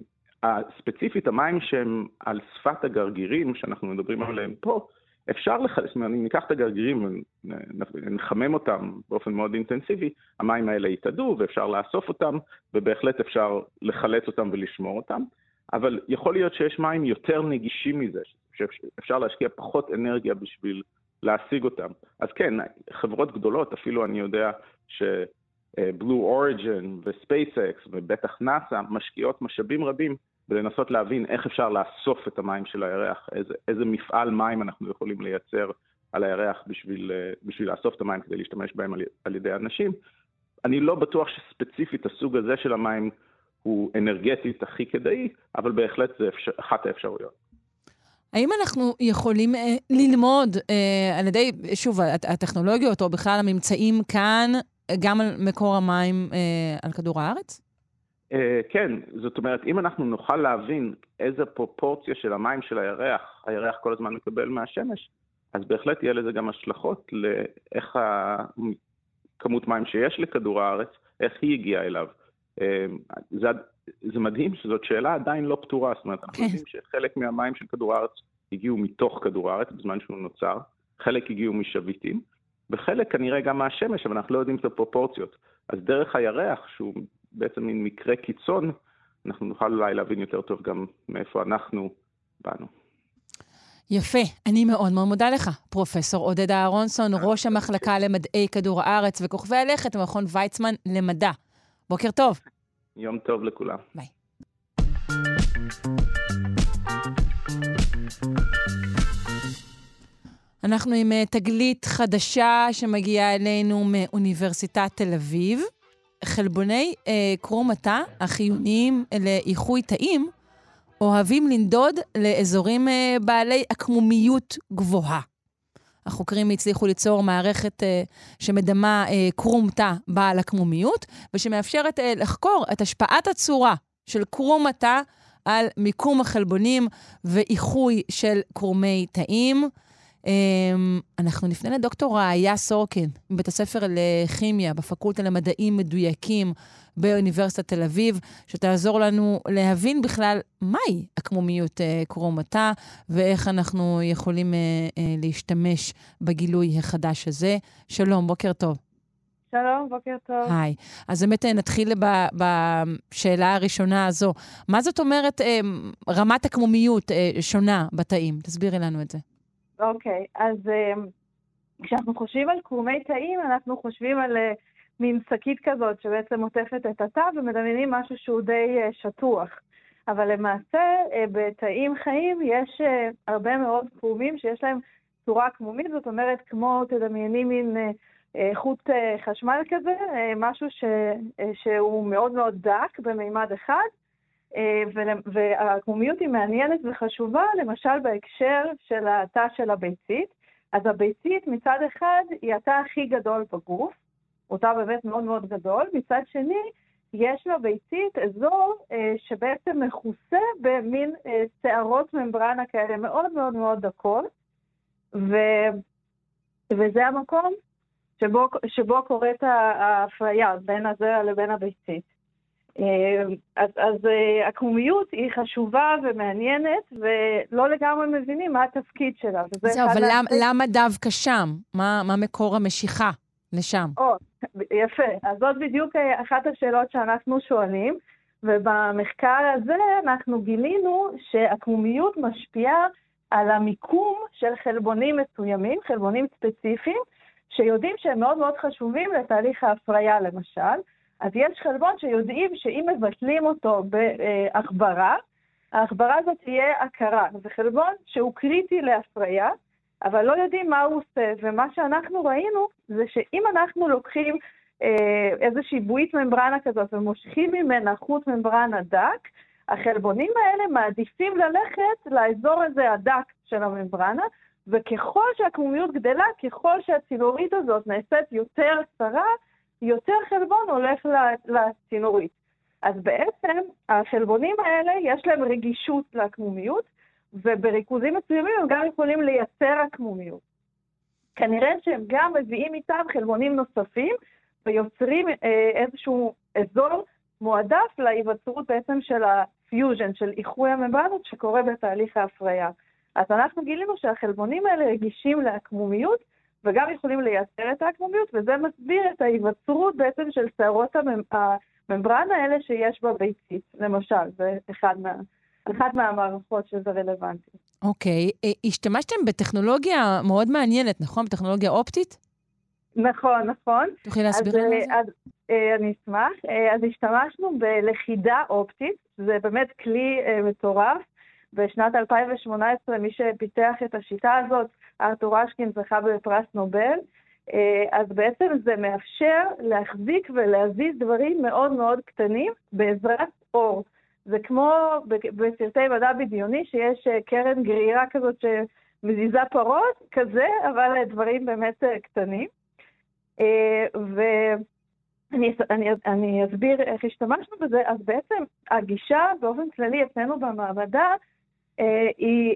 ספציפית, המים שהם על שפת הגרגירים, שאנחנו מדברים עליהם פה, אפשר אומרת, אם ניקח את הגרגירים ונחמם אותם באופן מאוד אינטנסיבי, המים האלה יתאדו ואפשר לאסוף אותם, ובהחלט אפשר לחלץ אותם ולשמור אותם. אבל יכול להיות שיש מים יותר נגישים מזה, שאפשר להשקיע פחות אנרגיה בשביל להשיג אותם. אז כן, חברות גדולות, אפילו אני יודע ש... בלו אוריג'ן וספייסקס ובטח נאסא משקיעות משאבים רבים ולנסות להבין איך אפשר לאסוף את המים של הירח, איזה, איזה מפעל מים אנחנו יכולים לייצר על הירח בשביל, בשביל לאסוף את המים כדי להשתמש בהם על, על ידי אנשים. אני לא בטוח שספציפית הסוג הזה של המים הוא אנרגטית הכי כדאי, אבל בהחלט זה אפשר, אחת האפשרויות. האם אנחנו יכולים אה, ללמוד אה, על ידי, שוב, הטכנולוגיות או בכלל הממצאים כאן, גם על מקור המים אה, על כדור הארץ? Uh, כן, זאת אומרת, אם אנחנו נוכל להבין איזה פרופורציה של המים של הירח, הירח כל הזמן מקבל מהשמש, אז בהחלט יהיה לזה גם השלכות לאיך הכמות מים שיש לכדור הארץ, איך היא הגיעה אליו. Uh, זה, זה מדהים שזאת שאלה עדיין לא פתורה, זאת אומרת, אנחנו כן. יודעים שחלק מהמים של כדור הארץ הגיעו מתוך כדור הארץ בזמן שהוא נוצר, חלק הגיעו משביטים, וחלק כנראה גם מהשמש, אבל אנחנו לא יודעים את הפרופורציות. אז דרך הירח, שהוא בעצם מין מקרה קיצון, אנחנו נוכל אולי להבין יותר טוב גם מאיפה אנחנו באנו. יפה, אני מאוד מאוד מודה לך, פרופ' עודד אהרונסון, ראש המחלקה למדעי כדור הארץ וכוכבי הלכת במכון ויצמן למדע. בוקר טוב. יום טוב לכולם. ביי. אנחנו עם אה, תגלית חדשה שמגיעה אלינו מאוניברסיטת תל אביב. חלבוני אה, קרום התא החיוניים לאיחוי תאים אוהבים לנדוד לאזורים אה, בעלי עקמומיות גבוהה. החוקרים הצליחו ליצור מערכת אה, שמדמה אה, קרום תא בעל עקמומיות, ושמאפשרת אה, לחקור את השפעת הצורה של קרום התא על מיקום החלבונים ואיחוי של קרומי תאים. Um, אנחנו נפנה לדוקטור ראיה סורקין, מבית הספר לכימיה, בפקולטה למדעים מדויקים באוניברסיטת תל אביב, שתעזור לנו להבין בכלל מהי עקמומיות uh, קרומתה, ואיך אנחנו יכולים uh, uh, להשתמש בגילוי החדש הזה. שלום, בוקר טוב. שלום, בוקר טוב. היי. אז באמת נתחיל בשאלה הראשונה הזו. מה זאת אומרת רמת עקמומיות שונה בתאים? תסבירי לנו את זה. אוקיי, אז uh, כשאנחנו חושבים על קרומי תאים, אנחנו חושבים על uh, מין שקית כזאת שבעצם עוטפת את התא ומדמיינים משהו שהוא די uh, שטוח. אבל למעשה, בתאים חיים יש הרבה מאוד קרומים שיש להם צורה קמומית, זאת אומרת, כמו תדמייני מין חוט חשמל כזה, משהו ש, שהוא מאוד מאוד דק במימד אחד, אה, והקומיות היא מעניינת וחשובה, למשל בהקשר של התא של הביצית. אז הביצית מצד אחד היא התא הכי גדול בגוף, הוא תא באמת מאוד מאוד גדול, מצד שני יש לביצית אזור אה, שבעצם מכוסה במין אה, שערות ממברנה כאלה מאוד מאוד מאוד דקות, ו... וזה המקום שבו, שבו קורית ההפריה בין הזרע לבין הביצית. אה, אז, אז אה, הקומיות היא חשובה ומעניינת, ולא לגמרי מבינים מה התפקיד שלה. זהו, אבל למ, למה דווקא שם? מה, מה מקור המשיכה לשם? או, יפה. אז זאת בדיוק אה, אחת השאלות שאנחנו שואלים, ובמחקר הזה אנחנו גילינו שהקומיות משפיעה על המיקום של חלבונים מסוימים, חלבונים ספציפיים, שיודעים שהם מאוד מאוד חשובים לתהליך ההפריה, למשל. אז יש חלבון שיודעים שאם מבטלים אותו בהחברה, ההחברה הזאת תהיה הכרה. זה חלבון שהוא קריטי להפריה, אבל לא יודעים מה הוא עושה. ומה שאנחנו ראינו זה שאם אנחנו לוקחים אה, איזושהי בועית ממברנה כזאת ומושכים ממנה חוט ממברנה דק, החלבונים האלה מעדיפים ללכת לאזור הזה הדק של הממברנה, וככל שהקמומיות גדלה, ככל שהצינורית הזאת נעשית יותר קצרה, יותר חלבון הולך לצינורית. אז בעצם החלבונים האלה יש להם רגישות לעקמומיות, ובריכוזים מסוימים הם גם יכולים לייצר עקמומיות. כנראה שהם גם מביאים איתם חלבונים נוספים ויוצרים אה, איזשהו אזור מועדף להיווצרות בעצם של הפיוז'ן, של איחוי הממברנות שקורה בתהליך ההפריה. אז אנחנו גילינו שהחלבונים האלה רגישים לעקמומיות וגם יכולים לייצר את העקמומיות, וזה מסביר את ההיווצרות בעצם של שערות הממברנה האלה שיש בביצית, למשל, זה אחד מה... אחת מהמערכות שזה רלוונטי. אוקיי. Okay. אה, השתמשתם בטכנולוגיה מאוד מעניינת, נכון? בטכנולוגיה אופטית? נכון, נכון. תוכלי להסביר לנו את זה? אז אה, אני אשמח. אה, אז השתמשנו בלכידה אופטית, זה באמת כלי מטורף. בשנת 2018 מי שפיתח את השיטה הזאת, ארתור אשקין זכה בפרס נובל. אז בעצם זה מאפשר להחזיק ולהזיז דברים מאוד מאוד קטנים בעזרת אור. זה כמו בסרטי מדע בדיוני, שיש אה, קרן גרירה כזאת שמזיזה פרות, כזה, אבל דברים באמת אה, קטנים. אה, ואני אני, אני אסביר איך השתמשנו בזה, אז בעצם הגישה באופן כללי אצלנו במעבדה היא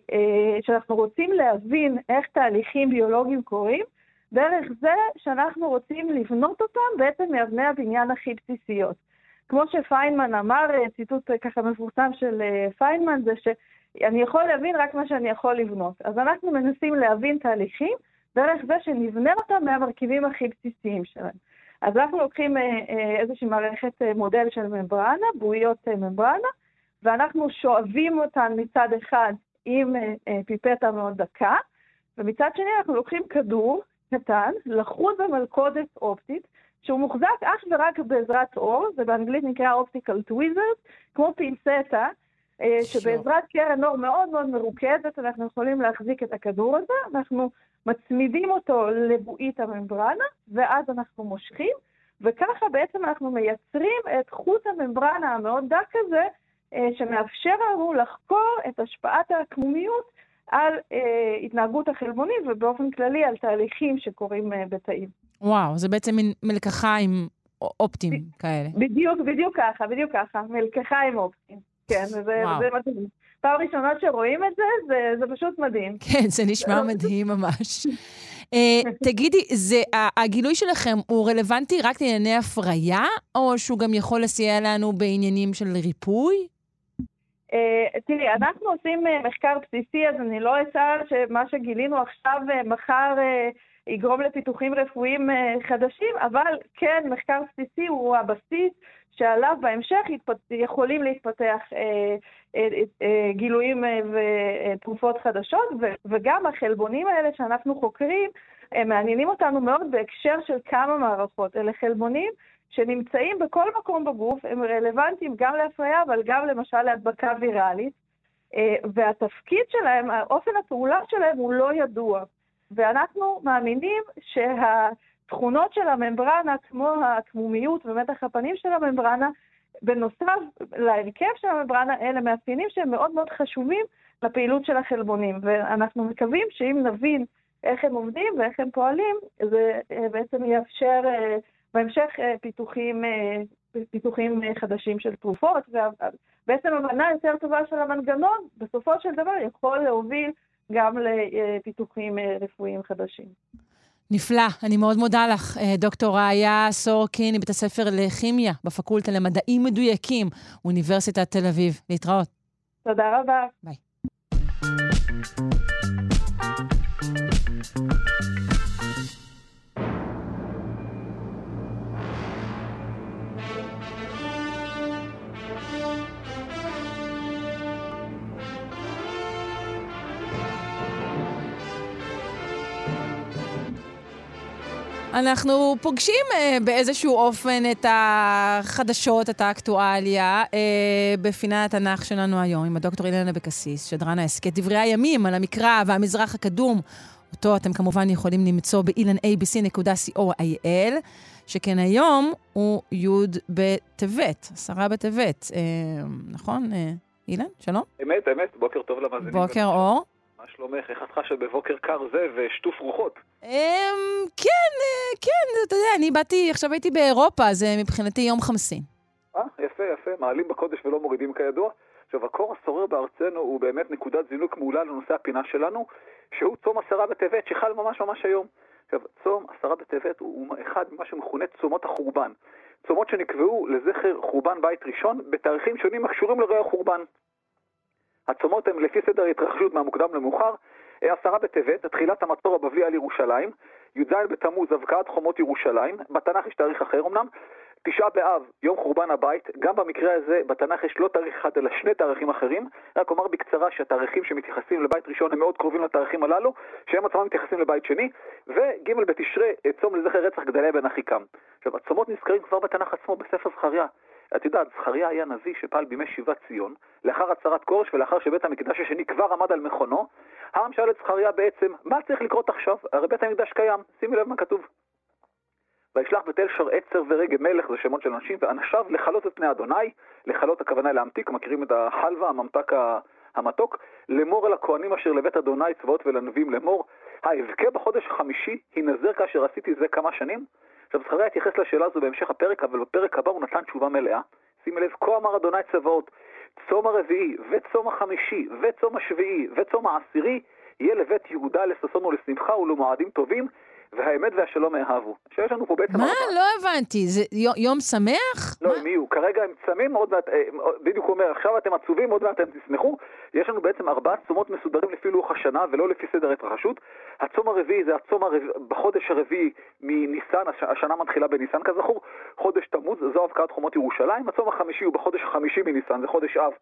שאנחנו רוצים להבין איך תהליכים ביולוגיים קורים, דרך זה שאנחנו רוצים לבנות אותם בעצם מאבני הבניין הכי בסיסיות. כמו שפיינמן אמר, אה, ציטוט אה, ככה מפורסם של אה, פיינמן, זה שאני יכול להבין רק מה שאני יכול לבנות. אז אנחנו מנסים להבין תהליכים דרך זה שנבנה אותם מהמרכיבים הכי בסיסיים שלהם. אז אנחנו לוקחים איזושהי מערכת מודל של ממברנה, בועיות ממברנה, ואנחנו שואבים אותן מצד אחד עם פיפטה מאוד דקה, ומצד שני אנחנו לוקחים כדור קטן, לחוץ במלכודת אופטית, שהוא מוחזק אך ורק בעזרת אור, זה באנגלית נקרא optical tweezers, כמו פינצטה, אה, שבעזרת קרן אור מאוד מאוד מרוכזת אנחנו יכולים להחזיק את הכדור הזה, אנחנו מצמידים אותו לבועית הממברנה, ואז אנחנו מושכים, וככה בעצם אנחנו מייצרים את חוט הממברנה המאוד דק הזה, אה, שמאפשר לנו לחקור את השפעת העקמומיות על אה, התנהגות החלבונים ובאופן כללי על תהליכים שקורים אה, בתאים. וואו, זה בעצם מין מלקחיים אופטיים ב- כאלה. בדיוק, בדיוק ככה, בדיוק ככה, מלקחיים אופטיים. כן, וזה, זה מדהים. פעם ראשונה שרואים את זה, זה, זה פשוט מדהים. כן, זה נשמע מדהים ממש. uh, תגידי, זה, הגילוי שלכם הוא רלוונטי רק לענייני הפריה, או שהוא גם יכול לסייע לנו בעניינים של ריפוי? Uh, תראי, אנחנו עושים uh, מחקר בסיסי, אז אני לא אצער שמה שגילינו עכשיו uh, מחר יגרום לפיתוחים רפואיים חדשים, אבל כן, מחקר בסיסי הוא הבסיס שעליו בהמשך. יכולים להתפתח גילויים ותרופות חדשות, וגם החלבונים האלה שאנחנו חוקרים, הם מעניינים אותנו מאוד בהקשר של כמה מערכות. אלה חלבונים שנמצאים בכל מקום בגוף, הם רלוונטיים גם להפריה, אבל גם למשל להדבקה ויראלית, אה, והתפקיד שלהם, אופן הפעולה שלהם הוא לא ידוע. ואנחנו מאמינים שהתכונות של הממברנה, כמו הקמומיות ומתח הפנים של הממברנה, בנוסף להרכב של הממברנה, אלה מאפיינים שהם מאוד מאוד חשובים לפעילות של החלבונים. ואנחנו מקווים שאם נבין איך הם עובדים ואיך הם פועלים, זה אה, בעצם יאפשר אה, בהמשך אה, פיתוחים, אה, פיתוחים אה, חדשים של תרופות, ובעצם הבנה יותר טובה של המנגנון, בסופו של דבר יכול להוביל גם לפיתוחים רפואיים חדשים. נפלא, אני מאוד מודה לך, דוקטור ראיה סורקין, מבית הספר לכימיה בפקולטה למדעים מדויקים, אוניברסיטת תל אביב. להתראות. תודה רבה. ביי. אנחנו פוגשים אה, באיזשהו אופן את החדשות, את האקטואליה, אה, בפינת התנ"ך שלנו היום, עם הדוקטור אילנה אבקסיס, שדרן ההסכת דברי הימים על המקרא והמזרח הקדום. אותו אתם כמובן יכולים למצוא ב-ilanabc.co.il, שכן היום הוא י' בטבת, עשרה בטבת. אה, נכון, אה, אילן? שלום? אמת, אמת, בוקר טוב למאזינים. בוקר אור. מה שלומך? איך את חשה בבוקר קר זה ושטוף רוחות? אמ, כן, אה, כן, אתה יודע, אני באתי, עכשיו הייתי באירופה, זה מבחינתי יום חמסין. אה, יפה, יפה, מעלים בקודש ולא מורידים כידוע. עכשיו, הקור השורר בארצנו הוא באמת נקודת זינוק מעולה לנושא הפינה שלנו, שהוא צום עשרה בטבת, שחל ממש ממש היום. עכשיו, צום עשרה בטבת הוא אחד ממה שמכונה צומות החורבן. צומות שנקבעו לזכר חורבן בית ראשון בתאריכים שונים הקשורים לרעי החורבן. הצומות הן לפי סדר ההתרחשות מהמוקדם למאוחר, אה, עשרה בטבת, תחילת המצור הבבלי על ירושלים, י"ז בתמוז, הבקעת חומות ירושלים, בתנ"ך יש תאריך אחר אמנם, תשעה באב, יום חורבן הבית, גם במקרה הזה בתנ"ך יש לא תאריך אחד אלא שני תאריכים אחרים, רק אומר בקצרה שהתאריכים שמתייחסים לבית ראשון הם מאוד קרובים לתאריכים הללו, שהם עצמם מתייחסים לבית שני, וג' בתשרי, צום לזכר רצח גדליה בן אחיקם. עכשיו, הצומות נזכרים כבר בתנ"ך עצמו בספר זכריה. את יודעת, זכריה היה נביא שפעל בימי שיבת ציון, לאחר הצהרת כורש ולאחר שבית המקדש השני כבר עמד על מכונו, העם שאל את זכריה בעצם, מה צריך לקרות עכשיו? הרי בית המקדש קיים, שימי לב מה כתוב. וישלח בתל שר עצר ורגב מלך, זה שמות של אנשים, ואנשיו לכלות את פני אדוני, לכלות הכוונה להמתיק, מכירים את החלבה, הממתק המתוק, לאמור אל הכהנים אשר לבית אדוני צבאות ולנביאים לאמור, האבכה בחודש החמישי, הנזר כאשר עשיתי זה כמה שנים? עכשיו זכריה התייחס לשאלה הזו בהמשך הפרק, אבל בפרק הבא הוא נתן תשובה מלאה. שימי לב, כה אמר אדוני צבאות, צום הרביעי, וצום החמישי, וצום השביעי, וצום העשירי, יהיה לבית יהודה לששון ולשמחה ולמועדים טובים, והאמת והשלום אהבו. שיש לנו פה בעצם... מה? לא הבנתי. זה יום שמח? לא, הם יהיו. כרגע הם צמים, עוד מעט, אה, בדיוק הוא אומר, עכשיו אתם עצובים, עוד מעט אתם תשמחו. יש לנו בעצם ארבעה צומות מסודרים לפי לוח השנה, ולא לפי סדר התרחשות. הצום הרביעי זה הצום הרביעי, בחודש הרביעי מניסן, השנה מתחילה בניסן כזכור, חודש תמוז, זו הבקעת חומות ירושלים. הצום החמישי הוא בחודש החמישי מניסן, זה חודש אב.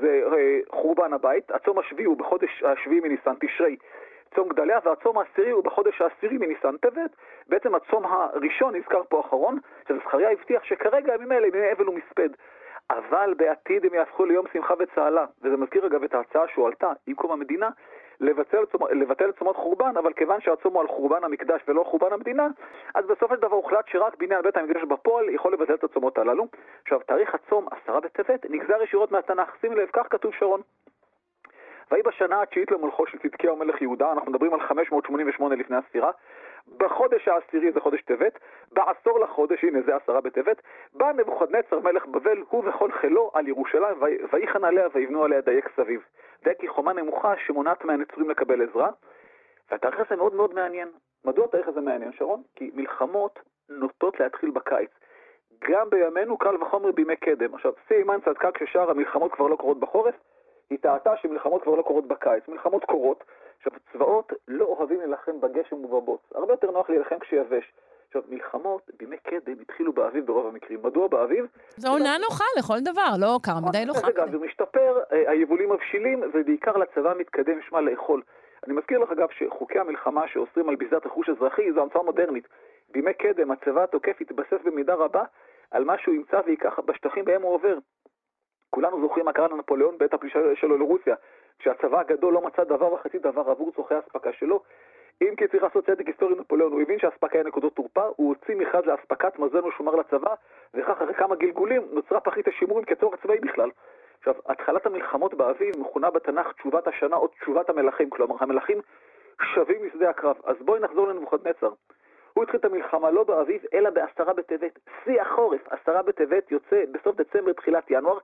זה אה, חורבן הבית, הצום השביעי הוא בחודש השביעי מניסן, תשרי, צום גדליה, והצום העשירי הוא בחודש העשירי מניסן טבת. בעצם הצום הראשון נזכר פה אחרון, שזכריה הבטיח שכרגע הימים האלה ימי אבל ומספד. אבל בעתיד הם יהפכו ליום שמחה וצהלה, וזה מזכיר אגב את ההצעה שהועלתה עם קום המדינה, לבטל, צומ... לבטל צומות חורבן, אבל כיוון שהצום הוא על חורבן המקדש ולא חורבן המדינה, אז בסופו של דבר הוחלט שרק בניין בית המקדש בפועל יכול לבטל את הצומות הללו. עכשיו, תאריך הצום, עשרה בטבת, נגזר ישירות מהתנ"ך. שימי לב, כך כתוב שרון. ויהי בשנה התשיעית למולכו של צדקיהו מלך יהודה, אנחנו מדברים על 588 לפני הספירה, בחודש העשירי זה חודש טבת, בעשור לחודש, הנה זה עשרה בטבת, בא נבוכדנצר מלך בבל, הוא וכל חילו על ירושלים, ויחן עליה ויבנו עליה דייק סביב. דייק היא חומה נמוכה שמונעת מהנצורים לקבל עזרה, והתאריך הזה מאוד מאוד מעניין. מדוע התאריך הזה מעניין, שרון? כי מלחמות נוטות להתחיל בקיץ. גם בימינו קל וחומר בימי קדם. עכשיו, שיא אימן צדקה כששאר המלחמות כבר לא קורות בחורף, היא טעתה שמלחמות כבר לא קורות בקיץ. מלחמות קורות. עכשיו, צבאות לא אוהבים להילחם בגשם ובבוץ. הרבה יותר נוח להילחם כשיבש. עכשיו, מלחמות בימי קדם התחילו באביב ברוב המקרים. מדוע באביב? זו עונה נוחה לכל דבר, לא קר מדי לא חם. רגע, זה משתפר, אה, היבולים מבשילים, ובעיקר לצבא המתקדם יש מה לאכול. אני מזכיר לך, אגב, שחוקי המלחמה שאוסרים על ביזת רכוש אזרחי זו המצאה מודרנית. בימי קדם הצבא התוקף התבסס במידה רבה על מה שהוא ימצא וייקח בשטחים בהם הוא עובר. כולנו זוכרים מה קרה לנפוליאון בעת הפלישה שלו לרוסיה, כשהצבא הגדול לא מצא דבר וחצי דבר עבור צורכי האספקה שלו. אם כי צריך לעשות צדק היסטורי נפוליאון, הוא הבין שהאספקה היא נקודות תורפה, הוא הוציא מכרז לאספקת מזון ושומר לצבא, וכך אחרי כמה גלגולים נוצרה פחית השימורים כצורך צבאי בכלל. עכשיו, התחלת המלחמות באביב מכונה בתנ"ך תשובת השנה או תשובת המלכים, כלומר המלכים שבים משדה הקרב. אז בואי נחזור לנבוכדנצר. הוא התחיל את המלחמה לא באביב, אלא בעשרה בטבת. שיא החורף, עשרה בטבת יוצא בסוף דצמבר, תחילת ינואר,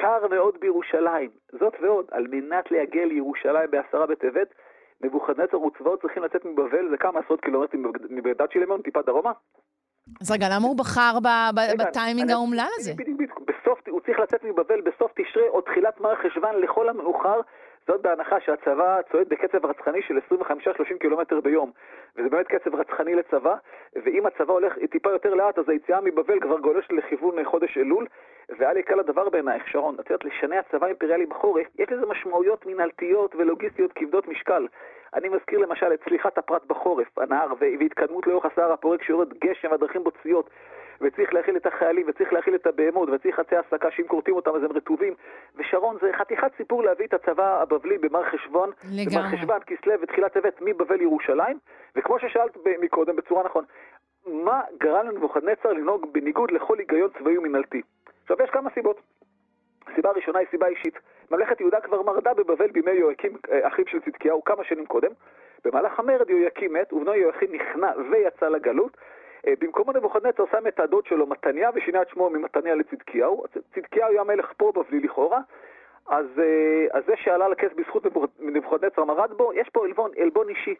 קר מאוד בירושלים. זאת ועוד, על מנת להגיע לירושלים בעשרה בטבת, נבוכדנצר וצבאות צריכים לצאת מבבל, זה כמה עשרות קילומטרים מבגדד שילמון, טיפה דרומה. אז רגע, למה הוא בחר בטיימינג האומלל הזה? בדיוק. בסוף, הוא צריך לצאת מבבל בסוף תשרי או תחילת מר חשוון לכל המאוחר, זאת בהנחה שהצבא צועד בקצב רצחני של 25-30 קילומטר ביום, וזה באמת קצב רצחני לצבא, ואם הצבא הולך טיפה יותר לאט, אז היציאה מבבל כבר גולשת לכיוון חודש אלול, ואל יקל הדבר בעינייך, שרון. את יודעת, לשנע צבא אימפריאלי בחורף, יש לזה משמעויות מנהלתיות ולוגיסטיות כבדות משקל. אני מזכיר למשל את צליחת הפרט בחורף, הנהר, והתקדמות לאורך הסהר הפורק שיורד גשם והדרכים בוציות. וצריך להאכיל את החיילים, וצריך להאכיל את הבהמות, וצריך חצי הסקה שאם כורתים אותם אז הם רטובים. ושרון, זה חתיכת סיפור להביא את הצבא הבבלי במר חשוון, לגמרי. במר חשוון, כסלו ותחילת טבת מבבל ירושלים, וכמו ששאלת מקודם בצורה נכון, מה גרם לנבוכדנצר לנהוג בניגוד לכל היגיון צבאי ומנהלתי? עכשיו, יש כמה סיבות. הסיבה הראשונה היא סיבה אישית. ממלכת יהודה כבר מרדה בבבל בימי יהויקים, אה, אחיו של צדקיהו, כמה שנים קודם. במהלך המרד יהויקים מת, ובנו יהויכין נכנע ויצא לגלות. אה, במקומו נבוכדנצר שם את הדוד שלו מתניה ושינה את שמו ממתניה לצדקיהו. צדקיהו היה מלך פה בבלי לכאורה. אז, אה, אז זה שעלה לכס בזכות נבוכדנצר מרד בו, יש פה עלבון, עלבון אישי.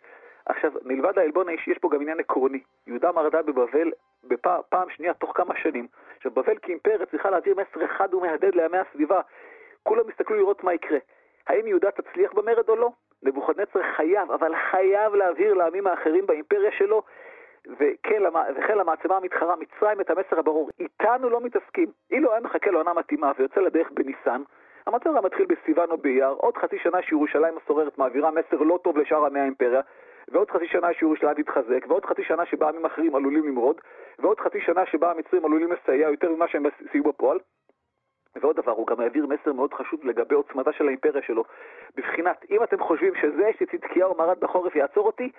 עכשיו, מלבד העלבון האישי, יש פה גם עניין עקרוני. יהודה מרדה בבבל בפעם בפע, שנייה תוך כמה שנים. עכשיו, בבל כאימפריה צריכה להעביר מסר אחד ומהדהד לעמי הסביבה. כולם הסתכלו לראות מה יקרה. האם יהודה תצליח במרד או לא? נבוכדנצר חייב, אבל חייב להבהיר לעמים האחרים באימפריה שלו, וכן, וכן למעצמה המתחרה מצרים את המסר הברור, איתנו לא מתעסקים. אילו היה מחכה לעונה מתאימה ויוצא לדרך בניסן, המצב היה מתחיל בסיוון או באייר, עוד חצי שנה שירושלים הסוררת מעבירה מסר לא טוב לשאר עמי האימפריה, ועוד חצי שנה שירושלים תתחזק, ועוד חצי שנה שבה עמים אחרים עלולים למרוד, ועוד חצי שנה שבה המצרים עלולים לסייע יותר ממה שהם סייעו בפועל. ועוד דבר, הוא גם העביר מסר מאוד חשוב לגבי עוצמתה של האימפריה שלו. בבחינת, אם אתם חושבים שזה שצדקיהו מרד בחורף יעצור אותי,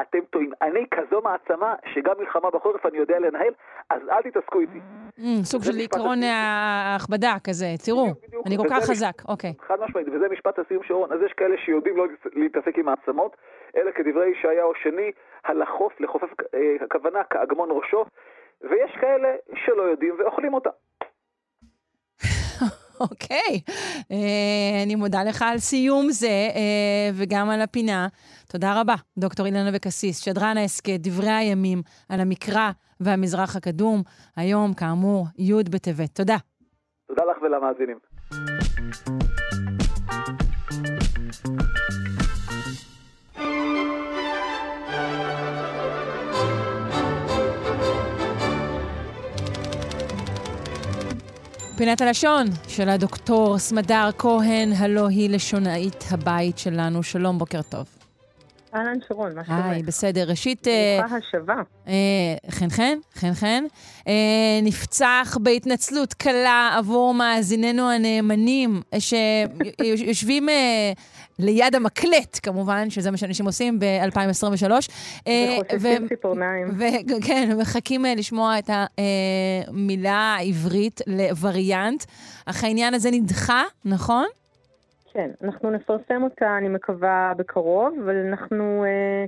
אתם טועים. אני כזו מעצמה שגם מלחמה בחורף אני יודע לנהל, אז אל תתעסקו איתי. Mm, סוג של עקרון ההכבדה כזה, תראו, אני כל כך חזק, אוקיי. חד משמעית, וזה משפט הסיום שרון. אז יש כאלה שיודעים לא להתעסק עם מעצמות, אלא כדברי ישעיהו השני, הלחוף, לחופף אה, הכוונה כאגמון ראשו, ויש כאלה שלא יודעים ואוכלים אותה. אוקיי, אה, אני מודה לך על סיום זה אה, וגם על הפינה. תודה רבה, דוקטור אילנה אבקסיס, שדרן ההסכת, דברי הימים על המקרא והמזרח הקדום. היום, כאמור, י' בטבת. תודה. תודה לך ולמאזינים. פינת הלשון של הדוקטור סמדר כהן, הלא היא לשונאית הבית שלנו. שלום, בוקר טוב. אהלן שרון, מה שלומך? היי, בסדר. ראשית... ברוכה השבה. חן חן, חן חן. נפצח בהתנצלות קלה עבור מאזיננו הנאמנים, שיושבים ליד המקלט, כמובן, שזה מה שאנשים עושים ב-2023. וחושפים ציפורניים. כן, מחכים לשמוע את המילה העברית לווריאנט. אך העניין הזה נדחה, נכון? כן, אנחנו נפרסם אותה, אני מקווה, בקרוב, אבל אנחנו אה,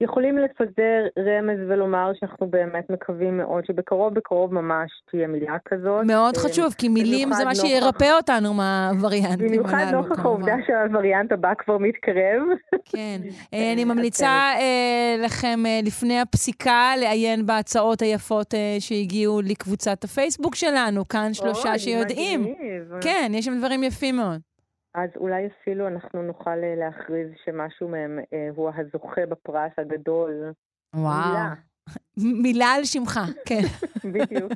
יכולים לפזר רמז ולומר שאנחנו באמת מקווים מאוד שבקרוב, בקרוב ממש תהיה מילה כזאת. מאוד אה, חשוב, כי מילים זה מה. שירפא אותנו מהווריאנטים הללו, במיוחד נוכח העובדה שהווריאנט הבא כבר מתקרב. כן. אה, אני ממליצה אה, לכם לפני הפסיקה לעיין בהצעות היפות שהגיעו לקבוצת הפייסבוק שלנו, כאן שלושה שיודעים. כן, יש שם דברים יפים מאוד. אז אולי אפילו אנחנו נוכל אה, להכריז שמשהו מהם אה, הוא הזוכה בפרס הגדול. וואו. מילה. מילה על שמך, כן. בדיוק.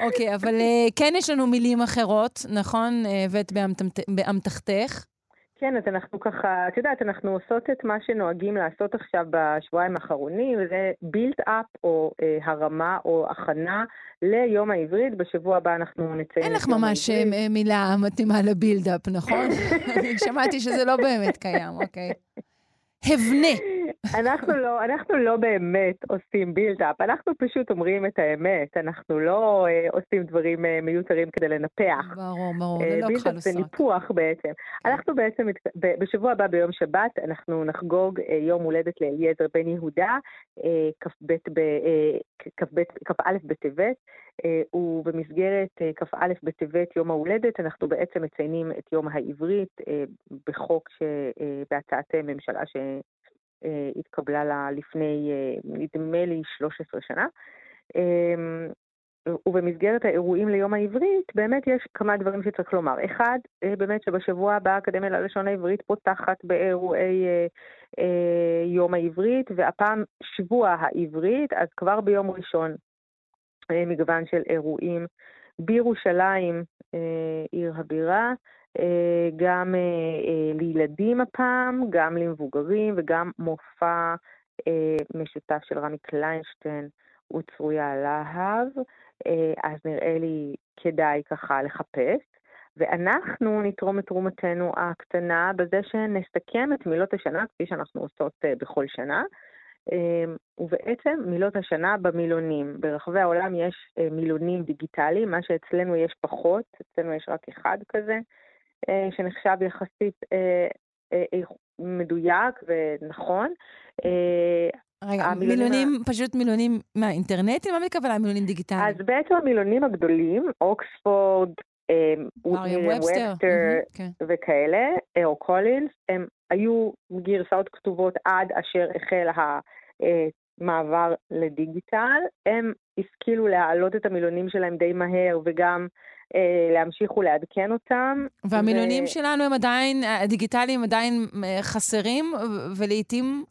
אוקיי, אבל אה, כן יש לנו מילים אחרות, נכון? אה, הבאת באמתמת- באמתחתך. כן, אז אנחנו ככה, את יודעת, אנחנו עושות את מה שנוהגים לעשות עכשיו בשבועיים האחרונים, וזה build up או אה, הרמה או הכנה ליום העברית. בשבוע הבא אנחנו נציין אין לך ממש העברית. אה, מילה מתאימה לבילדאפ, נכון? שמעתי שזה לא באמת קיים, אוקיי. הבנה. אנחנו לא, אנחנו לא באמת עושים בילדאפ, אנחנו פשוט אומרים את האמת, אנחנו לא אה, עושים דברים אה, מיותרים כדי לנפח. ברור, ברור, אה, זה לא כחל זה וסרק. ניפוח בעצם. אנחנו בעצם, בשבוע הבא ביום שבת, אנחנו נחגוג אה, יום הולדת לאליעזר בן יהודה, אה, כ"ב ב- אה, כ"ב- כ"א בטבת, אה, ובמסגרת אה, כ"א בטבת, יום ההולדת, אנחנו בעצם מציינים את יום העברית אה, בחוק שבהצעת ממשלה שהתקבלה לה לפני, נדמה לי, 13 שנה. אמ, ובמסגרת האירועים ליום העברית, באמת יש כמה דברים שצריך לומר. אחד, אה, באמת שבשבוע הבא האקדמיה ללשון העברית פותחת באירועי אה, אה, יום העברית, והפעם שבוע העברית, אז כבר ביום ראשון אה, מגוון של אירועים. בירושלים, אה, עיר הבירה, אה, גם אה, אה, לילדים הפעם, גם למבוגרים וגם מופע אה, משותף של רמי קליינשטיין וצרויה להב, אה, אז נראה לי כדאי ככה לחפש. ואנחנו נתרום את תרומתנו הקטנה בזה שנסכם את מילות השנה, כפי שאנחנו עושות אה, בכל שנה. ובעצם מילות השנה במילונים. ברחבי העולם יש מילונים דיגיטליים, מה שאצלנו יש פחות, אצלנו יש רק אחד כזה, שנחשב יחסית מדויק ונכון. רגע, המילונים, מילונים, פשוט מילונים מהאינטרנטים? מה מתכוונה מילונים דיגיטליים? אז בעצם המילונים הגדולים, אוקספורד, ובסטר כן. וכאלה, אה, או קולינס, הם היו גרסאות כתובות עד אשר החל המעבר לדיגיטל. הם השכילו להעלות את המילונים שלהם די מהר וגם אה, להמשיך ולעדכן אותם. והמילונים ו... שלנו הם עדיין, הדיגיטליים עדיין אה, חסרים, ולעיתים...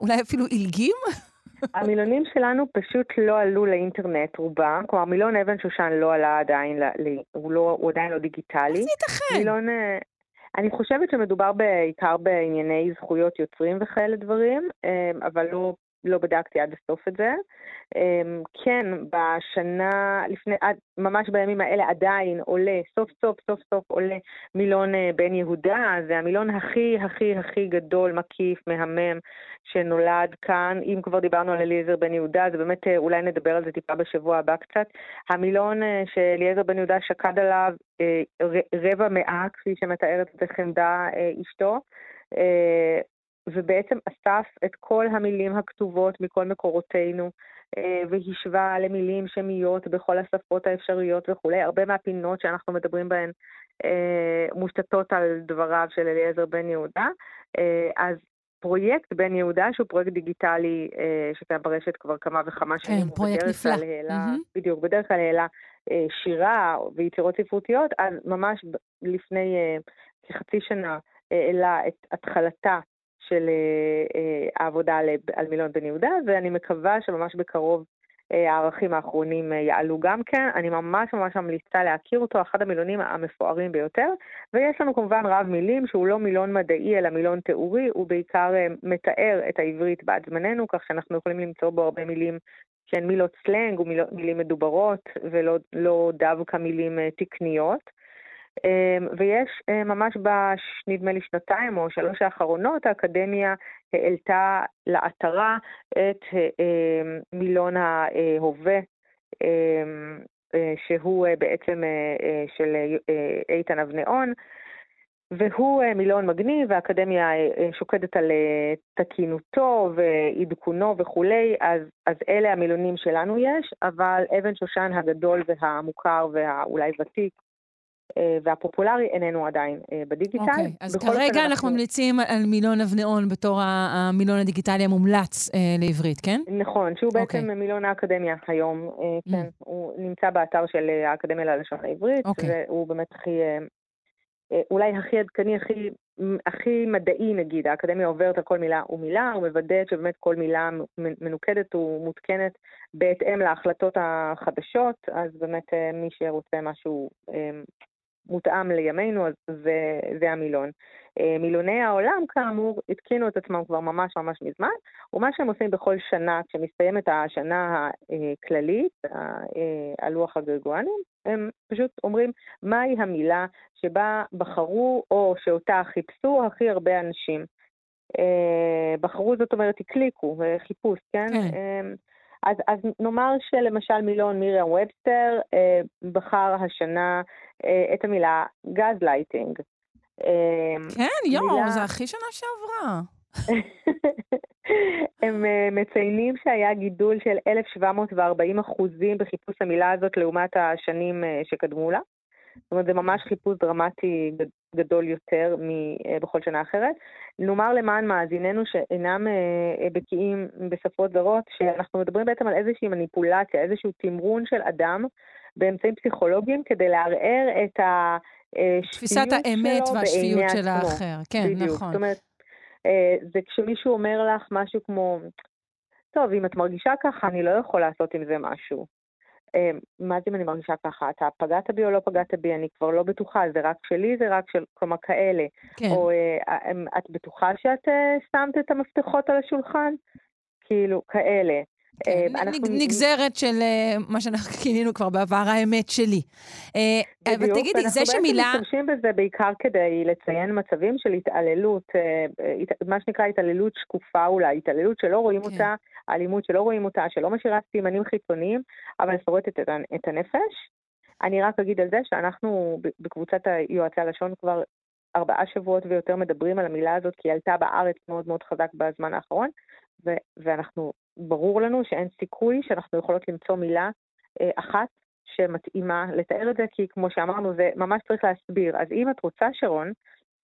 אולי אפילו עילגים? המילונים שלנו פשוט לא עלו לאינטרנט, רובם. כלומר, מילון אבן שושן לא עלה עדיין, הוא, לא, הוא עדיין לא דיגיטלי. איך זה ייתכן? מילון... אה, אני חושבת שמדובר בעיקר בענייני זכויות יוצרים וכאלה דברים, אה, אבל לא לא בדקתי עד הסוף את זה. אמ, כן, בשנה, לפני, ממש בימים האלה עדיין עולה, סוף סוף סוף סוף עולה מילון אה, בן יהודה, זה המילון הכי הכי הכי גדול, מקיף, מהמם, שנולד כאן. אם כבר דיברנו על אליעזר בן יהודה, זה באמת, אה, אולי נדבר על זה טיפה בשבוע הבא קצת. המילון אה, שאליעזר בן יהודה שקד עליו רבע מאה, כפי שמתארת את זה חמדה אשתו. ובעצם אסף את כל המילים הכתובות מכל מקורותינו, אה, והשווה למילים שמיות בכל השפות האפשריות וכולי. הרבה מהפינות שאנחנו מדברים בהן אה, מושתתות על דבריו של אליעזר בן יהודה. אה, אז פרויקט בן יהודה, שהוא פרויקט דיגיטלי שקיים ברשת כבר כמה וכמה שנים. כן, פרויקט נפלא. העלה, mm-hmm. בדיוק, בדרך כלל העלה שירה ויצירות ספרותיות, אז ממש לפני כחצי שנה העלה את התחלתה של אה, אה, העבודה על מילון בן יהודה, ואני מקווה שממש בקרוב אה, הערכים האחרונים יעלו גם כן. אני ממש ממש ממליצה להכיר אותו, אחד המילונים המפוארים ביותר. ויש לנו כמובן רב מילים שהוא לא מילון מדעי אלא מילון תיאורי, הוא בעיקר מתאר את העברית בעד זמננו, כך שאנחנו יכולים למצוא בו הרבה מילים שהן מילות סלנג ומילים מדוברות, ולא לא דווקא מילים תקניות. אמ, ויש אה, ממש בנדמה לי שנתיים או שלוש האחרונות, האקדמיה העלתה לאתרה את אה, מילון ההווה, אמ, אה, שהוא בעצם של איתן אבנאון, והוא מילון מגניב, והאקדמיה שוקדת על תקינותו ועדכונו וכולי, אז, אז אלה המילונים שלנו יש, אבל אבן שושן הגדול והמוכר והאולי ותיק אה, והפופולרי איננו עדיין אה, בדיגיטל. אוקיי, okay, אז כרגע אנחנו ממליצים על מילון אבנאון בתור המילון הדיגיטלי המומלץ אה, לעברית, כן? נכון, שהוא בעצם okay. אוקיי. מילון האקדמיה היום, mm. כן. הוא נמצא באתר של האקדמיה ללשון העברית, okay. אוקיי. והוא באמת הכי, אולי הכי עדכני, הכי, הכי מדעי נגיד. האקדמיה עוברת על כל מילה ומילה, ומוודאת שבאמת כל מילה מנוקדת ומותקנת בהתאם להחלטות החדשות, אז באמת מי שרוצה משהו מותאם לימינו, אז זה, זה המילון. אה, מילוני העולם, כאמור, התקינו את עצמם כבר ממש ממש מזמן, ומה שהם עושים בכל שנה, כשמסתיימת השנה הכללית, אה, על לוח הגרגואנים, הם פשוט אומרים מהי המילה שבה בחרו או שאותה חיפשו הכי הרבה אנשים. אה, בחרו, זאת אומרת, הקליקו, חיפוש, כן? כן. אז, אז נאמר שלמשל מילון מיריאם ובסטר אה, בחר השנה אה, את המילה גז לייטינג. אה, כן, יואו, מילה... זה הכי שנה שעברה. הם אה, מציינים שהיה גידול של 1,740 אחוזים בחיפוש המילה הזאת לעומת השנים אה, שקדמו לה. זאת אומרת, זה ממש חיפוש דרמטי גדול יותר מבכל שנה אחרת. נאמר למען מאזיננו שאינם בקיאים בשפות זרות, שאנחנו מדברים בעצם על איזושהי מניפולציה, איזשהו תמרון של אדם באמצעים פסיכולוגיים כדי לערער את ה... תפיסת האמת והשפיות של האחר, כן, בדיוק. נכון. זאת אומרת, זה כשמישהו אומר לך משהו כמו, טוב, אם את מרגישה ככה, אני לא יכול לעשות עם זה משהו. מה זה אם אני מרגישה ככה? אתה פגעת בי או לא פגעת בי? אני כבר לא בטוחה, זה רק שלי, זה רק של, כלומר, כאלה. כן. או את בטוחה שאת שמת את המפתחות על השולחן? כאילו, כאלה. כן, אנחנו... נגזרת של מה שאנחנו כינינו כבר בעבר, האמת שלי. בדיוק, אבל תגידי, זה שמילה... אנחנו בעצם משתמשים בזה בעיקר כדי לציין מצבים של התעללות, מה שנקרא התעללות שקופה אולי, התעללות שלא רואים כן. אותה, אלימות שלא רואים אותה, שלא משאירה סימנים חיצוניים, אבל שורטת את, את הנפש. אני רק אגיד על זה שאנחנו בקבוצת יועצי הלשון כבר ארבעה שבועות ויותר מדברים על המילה הזאת, כי היא עלתה בארץ מאוד מאוד חזק בזמן האחרון, ו- ואנחנו, ברור לנו שאין סיכוי שאנחנו יכולות למצוא מילה אה, אחת שמתאימה לתאר את זה, כי כמו שאמרנו, זה ממש צריך להסביר. אז אם את רוצה, שרון,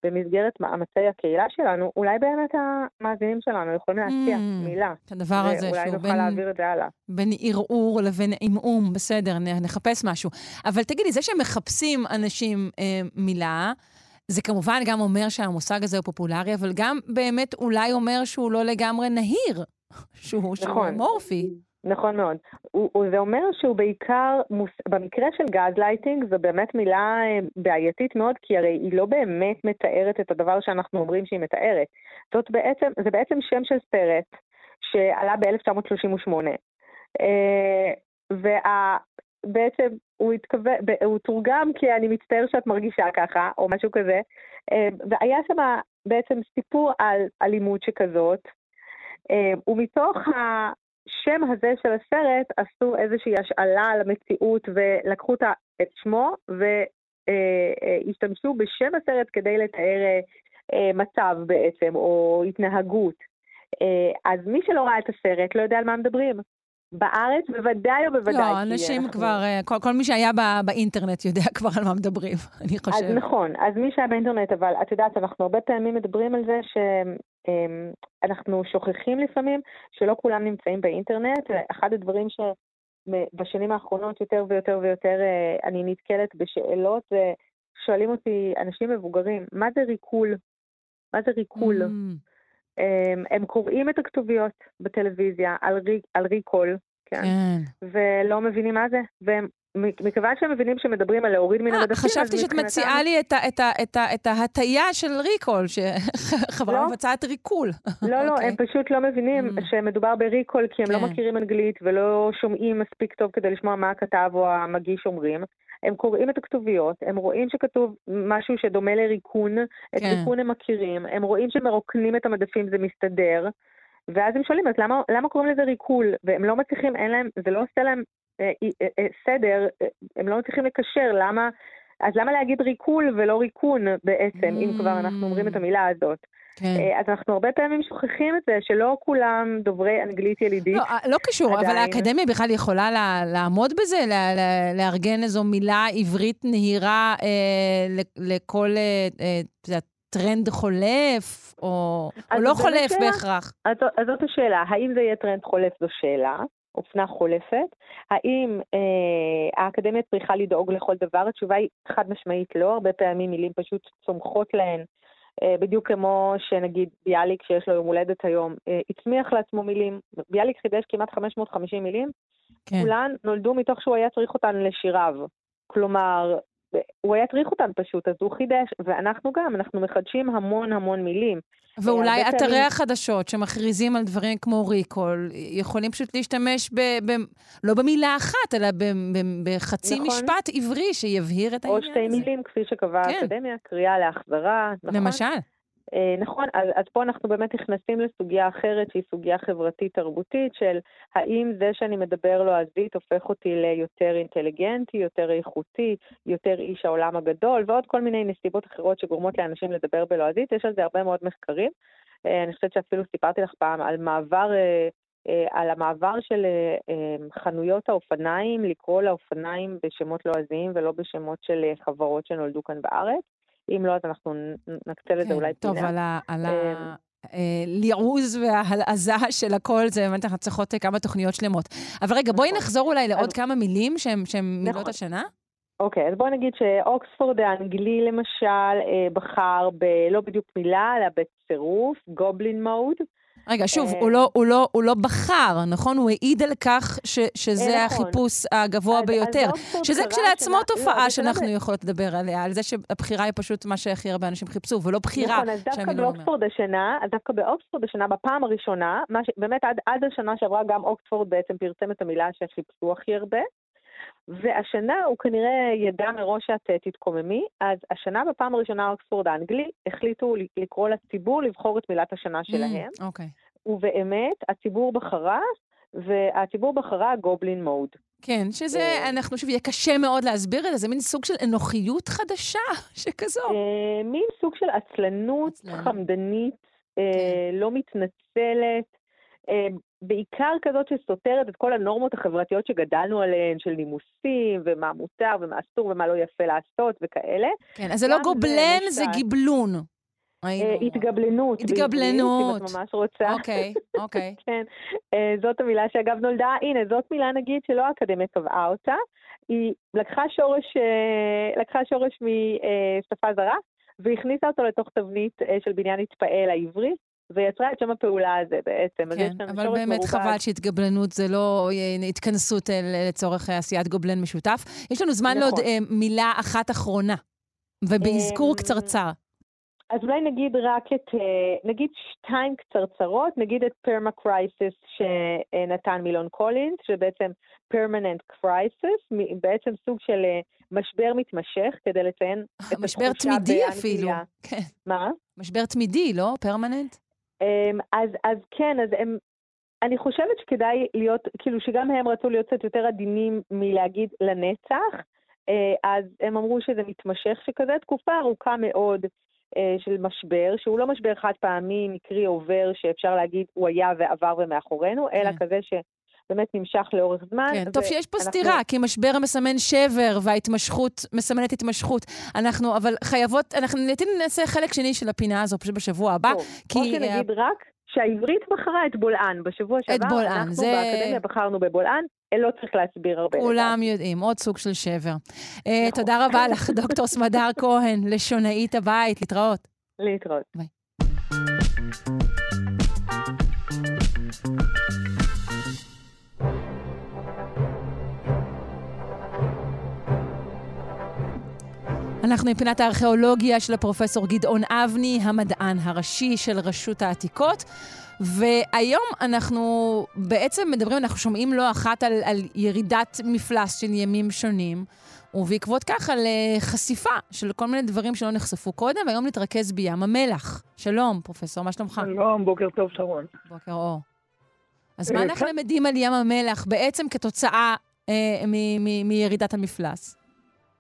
במסגרת מאמצי הקהילה שלנו, אולי באמת המאזינים שלנו יכולים להציע mm, מילה. את הדבר הזה, שהוא בין... אולי נוכל להעביר את זה הלאה. בין ערעור לבין עמעום, בסדר, נחפש משהו. אבל תגידי, זה שמחפשים אנשים אה, מילה, זה כמובן גם אומר שהמושג הזה הוא פופולרי, אבל גם באמת אולי אומר שהוא לא לגמרי נהיר, שהוא, נכון. שהוא אמורפי. נכון מאוד. הוא, זה אומר שהוא בעיקר, מוס, במקרה של גז לייטינג, זו באמת מילה אה, בעייתית מאוד, כי הרי היא לא באמת מתארת את הדבר שאנחנו אומרים שהיא מתארת. זאת בעצם, זה בעצם שם של סרט שעלה ב-1938. אה, ובעצם הוא התכוון, הוא תורגם כי אני מצטער שאת מרגישה ככה, או משהו כזה, אה, והיה שם בעצם סיפור על אלימות שכזאת, ומתוך השם הזה של הסרט עשו איזושהי השאלה על המציאות ולקחו את שמו והשתמשו בשם הסרט כדי לתאר אה, מצב בעצם, או התנהגות. אה, אז מי שלא ראה את הסרט לא יודע על מה מדברים. בארץ בוודאי או בוודאי. לא, אנשים אנחנו... כבר, אה, כל, כל מי שהיה בא, באינטרנט יודע כבר על מה מדברים, אני חושבת. אז נכון, אז מי שהיה באינטרנט, אבל את יודעת, אנחנו הרבה פעמים מדברים על זה שאנחנו אמ, שוכחים לפעמים שלא כולם נמצאים באינטרנט. אחד הדברים שבשנים האחרונות יותר ויותר ויותר אה, אני נתקלת בשאלות, שואלים אותי אנשים מבוגרים, מה זה ריקול? מה זה ריקול? Mm. הם, הם קוראים את הכתוביות בטלוויזיה על, רי, על ריקול, כן? כן. ולא מבינים מה זה, והם מכיוון שהם מבינים שמדברים על להוריד מן אה, המדפים, חשבתי שאת מציעה לי את, ההטייה של ריקול, שחברה לא. מבצעת ריקול. לא, לא, הם פשוט לא מבינים mm. שמדובר בריקול, כי הם לא כן. מכירים אנגלית ולא שומעים מספיק טוב כדי לשמוע מה הכתב או המגיש אומרים. הם קוראים את הכתוביות, הם רואים שכתוב משהו שדומה לריקון, את כן. ריקון הם מכירים, הם רואים שמרוקנים את המדפים זה מסתדר, ואז הם שואלים, אז למה, למה קוראים לזה ריקול? והם לא מצליחים, אין להם, זה לא עושה להם סדר, אה, הם לא מצליחים לקשר, למה, אז למה להגיד recall ולא ריקון בעצם, mm. אם כבר אנחנו אומרים את המילה הזאת? כן. אה, אז אנחנו הרבה פעמים שוכחים את זה, שלא כולם דוברי אנגלית ילידית. לא, לא קשור, עדיין. אבל האקדמיה בכלל יכולה לה, לעמוד בזה, לה, לה, לארגן איזו מילה עברית נהירה אה, לכל אה, אה, טרנד חולף, או, או לא חולף שאלה, בהכרח. אז, אז זאת השאלה, האם זה יהיה טרנד חולף זו שאלה, אופנה חולפת. האם אה, האקדמיה צריכה לדאוג לכל דבר? התשובה היא חד משמעית לא, הרבה פעמים מילים פשוט צומחות להן אה, בדיוק כמו שנגיד ביאליק, שיש לו יום הולדת היום, אה, הצמיח לעצמו מילים. ביאליק חידש כמעט 550 מילים, כן. כולן נולדו מתוך שהוא היה צריך אותן לשיריו. כלומר, הוא היה צריך אותן פשוט, אז הוא חידש, ואנחנו גם, אנחנו מחדשים המון המון מילים. ואולי אתרי פעמים... החדשות שמכריזים על דברים כמו ריקול, יכולים פשוט להשתמש ב... ב לא במילה אחת, אלא ב, ב, בחצי נכון. משפט עברי שיבהיר את העניין הזה. או שתי מילים, כפי שקבעה כן. האקדמיה, קריאה להחזרה, נכון? למשל. אה, נכון, אז, אז פה אנחנו באמת נכנסים לסוגיה אחרת, שהיא סוגיה חברתית-תרבותית, של האם זה שאני מדבר לועזית הופך אותי ליותר אינטליגנטי, יותר איכותי, יותר איש העולם הגדול, ועוד כל מיני נסיבות אחרות שגורמות לאנשים לדבר בלועזית. יש על זה הרבה מאוד מחקרים. אה, אני חושבת שאפילו סיפרתי לך פעם על מעבר אה, על המעבר של חנויות האופניים, לקרוא לאופניים בשמות לועזיים ולא בשמות של חברות שנולדו כאן בארץ. אם לא, אז אנחנו נקצה לזה כן, אולי פינה. טוב, על ה... על ה... הליעוז וההלעזה של הכל, זה באמת אנחנו צריכות כמה תוכניות שלמות. אבל רגע, בואי נכון. נחזור אולי לעוד כמה מילים שהן מילות נכון. השנה. אוקיי, אז בואי נגיד שאוקספורד האנגלי למשל בחר בלא בדיוק מילה, אלא בצירוף, גובלין מוד. רגע, שוב, הוא לא, הוא, לא, הוא לא בחר, נכון? הוא העיד על כך ש, שזה נכון. החיפוש הגבוה אז, ביותר. אז שזה כשלעצמו שנה... תופעה לא, שאנחנו לא יכולות לדבר עליה, על זה שהבחירה היא פשוט מה שהכי הרבה אנשים חיפשו, ולא בחירה נכון, אז דווקא באוקספורד השנה, אז דווקא באוקספורד השנה, בפעם הראשונה, ש... באמת עד, עד השנה שעברה גם אוקספורד בעצם פרסם את המילה שחיפשו הכי הרבה. והשנה הוא כנראה ידע מראש שאת אה, תתקוממי, אז השנה בפעם הראשונה אוקספורד האנגלי החליטו לקרוא לציבור לבחור את מילת השנה mm, שלהם. אוקיי. Mm, okay. ובאמת, הציבור בחרה, והציבור בחרה גובלין מוד. כן, שזה, אה, אנחנו שוב, יהיה קשה מאוד להסביר את זה, זה מין סוג של אנוכיות חדשה שכזו. אה, מין סוג של עצלנות חמדנית, כן. לא מתנצלת. בעיקר כזאת שסותרת את כל הנורמות החברתיות שגדלנו עליהן, של נימוסים, ומה מותר ומה אסור ומה לא יפה לעשות וכאלה. כן, אז זה לא גובלן, זה גיבלון. אה, התגבלנות. התגבלנות. אם את ממש רוצה. אוקיי, אוקיי. כן. אה, זאת המילה שאגב נולדה, הנה, זאת מילה נגיד שלא האקדמיה קבעה אותה. היא לקחה שורש, אה, לקחה שורש משפה זרה, והכניסה אותו לתוך תבנית של בניין התפעל העברי, ויצרה את שם הפעולה הזה בעצם. כן, אבל באמת מרובד. חבל שהתגבלנות זה לא אה, התכנסות לצורך עשיית גובלן משותף. יש לנו זמן נכון. לעוד אה, מילה אחת אחרונה, ובאזכור אמ, קצרצר. אז אולי נגיד רק את, אה, נגיד שתיים קצרצרות, נגיד את permacrisis שנתן מילון קולינס, שבעצם permanent crisis, בעצם סוג של משבר מתמשך, כדי לציין את התחושה משבר תמידי אפילו. כן. מה? משבר תמידי, לא? פרמננט? אמ, אז, אז כן, אז הם, אני חושבת שכדאי להיות, כאילו שגם הם רצו להיות קצת יותר עדינים מלהגיד לנצח, אה, אז הם אמרו שזה מתמשך שכזה, תקופה ארוכה מאוד אה, של משבר, שהוא לא משבר חד פעמי, מקרי עובר, שאפשר להגיד הוא היה ועבר ומאחורינו, אלא כן. כזה ש... באמת נמשך לאורך זמן. כן, טוב שיש פה אנחנו... סתירה, כי משבר מסמן שבר וההתמשכות מסמנת התמשכות. אנחנו, אבל חייבות, אנחנו נעשה חלק שני של הפינה הזו פשוט בשבוע הבא. טוב, כי... או שנגיד uh... רק שהעברית בחרה את בולען. בשבוע שעבר את בולען, אנחנו זה... באקדמיה בחרנו בבולען. לא צריך להסביר הרבה. כולם לדעת. יודעים, עוד סוג של שבר. אה, נכון. תודה רבה לך, דוקטור סמדר כהן, לשונאית הבית. להתראות. להתראות. ביי. אנחנו מפינת הארכיאולוגיה של הפרופסור גדעון אבני, המדען הראשי של רשות העתיקות. והיום אנחנו בעצם מדברים, אנחנו שומעים לא אחת על, על ירידת מפלס של ימים שונים, ובעקבות כך על uh, חשיפה של כל מיני דברים שלא נחשפו קודם, והיום נתרכז בים המלח. שלום, פרופסור, מה שלומך? שלום, בוקר טוב, שרון. בוקר אור. אז מה אה, אנחנו כן. למדים על ים המלח בעצם כתוצאה uh, מירידת המפלס?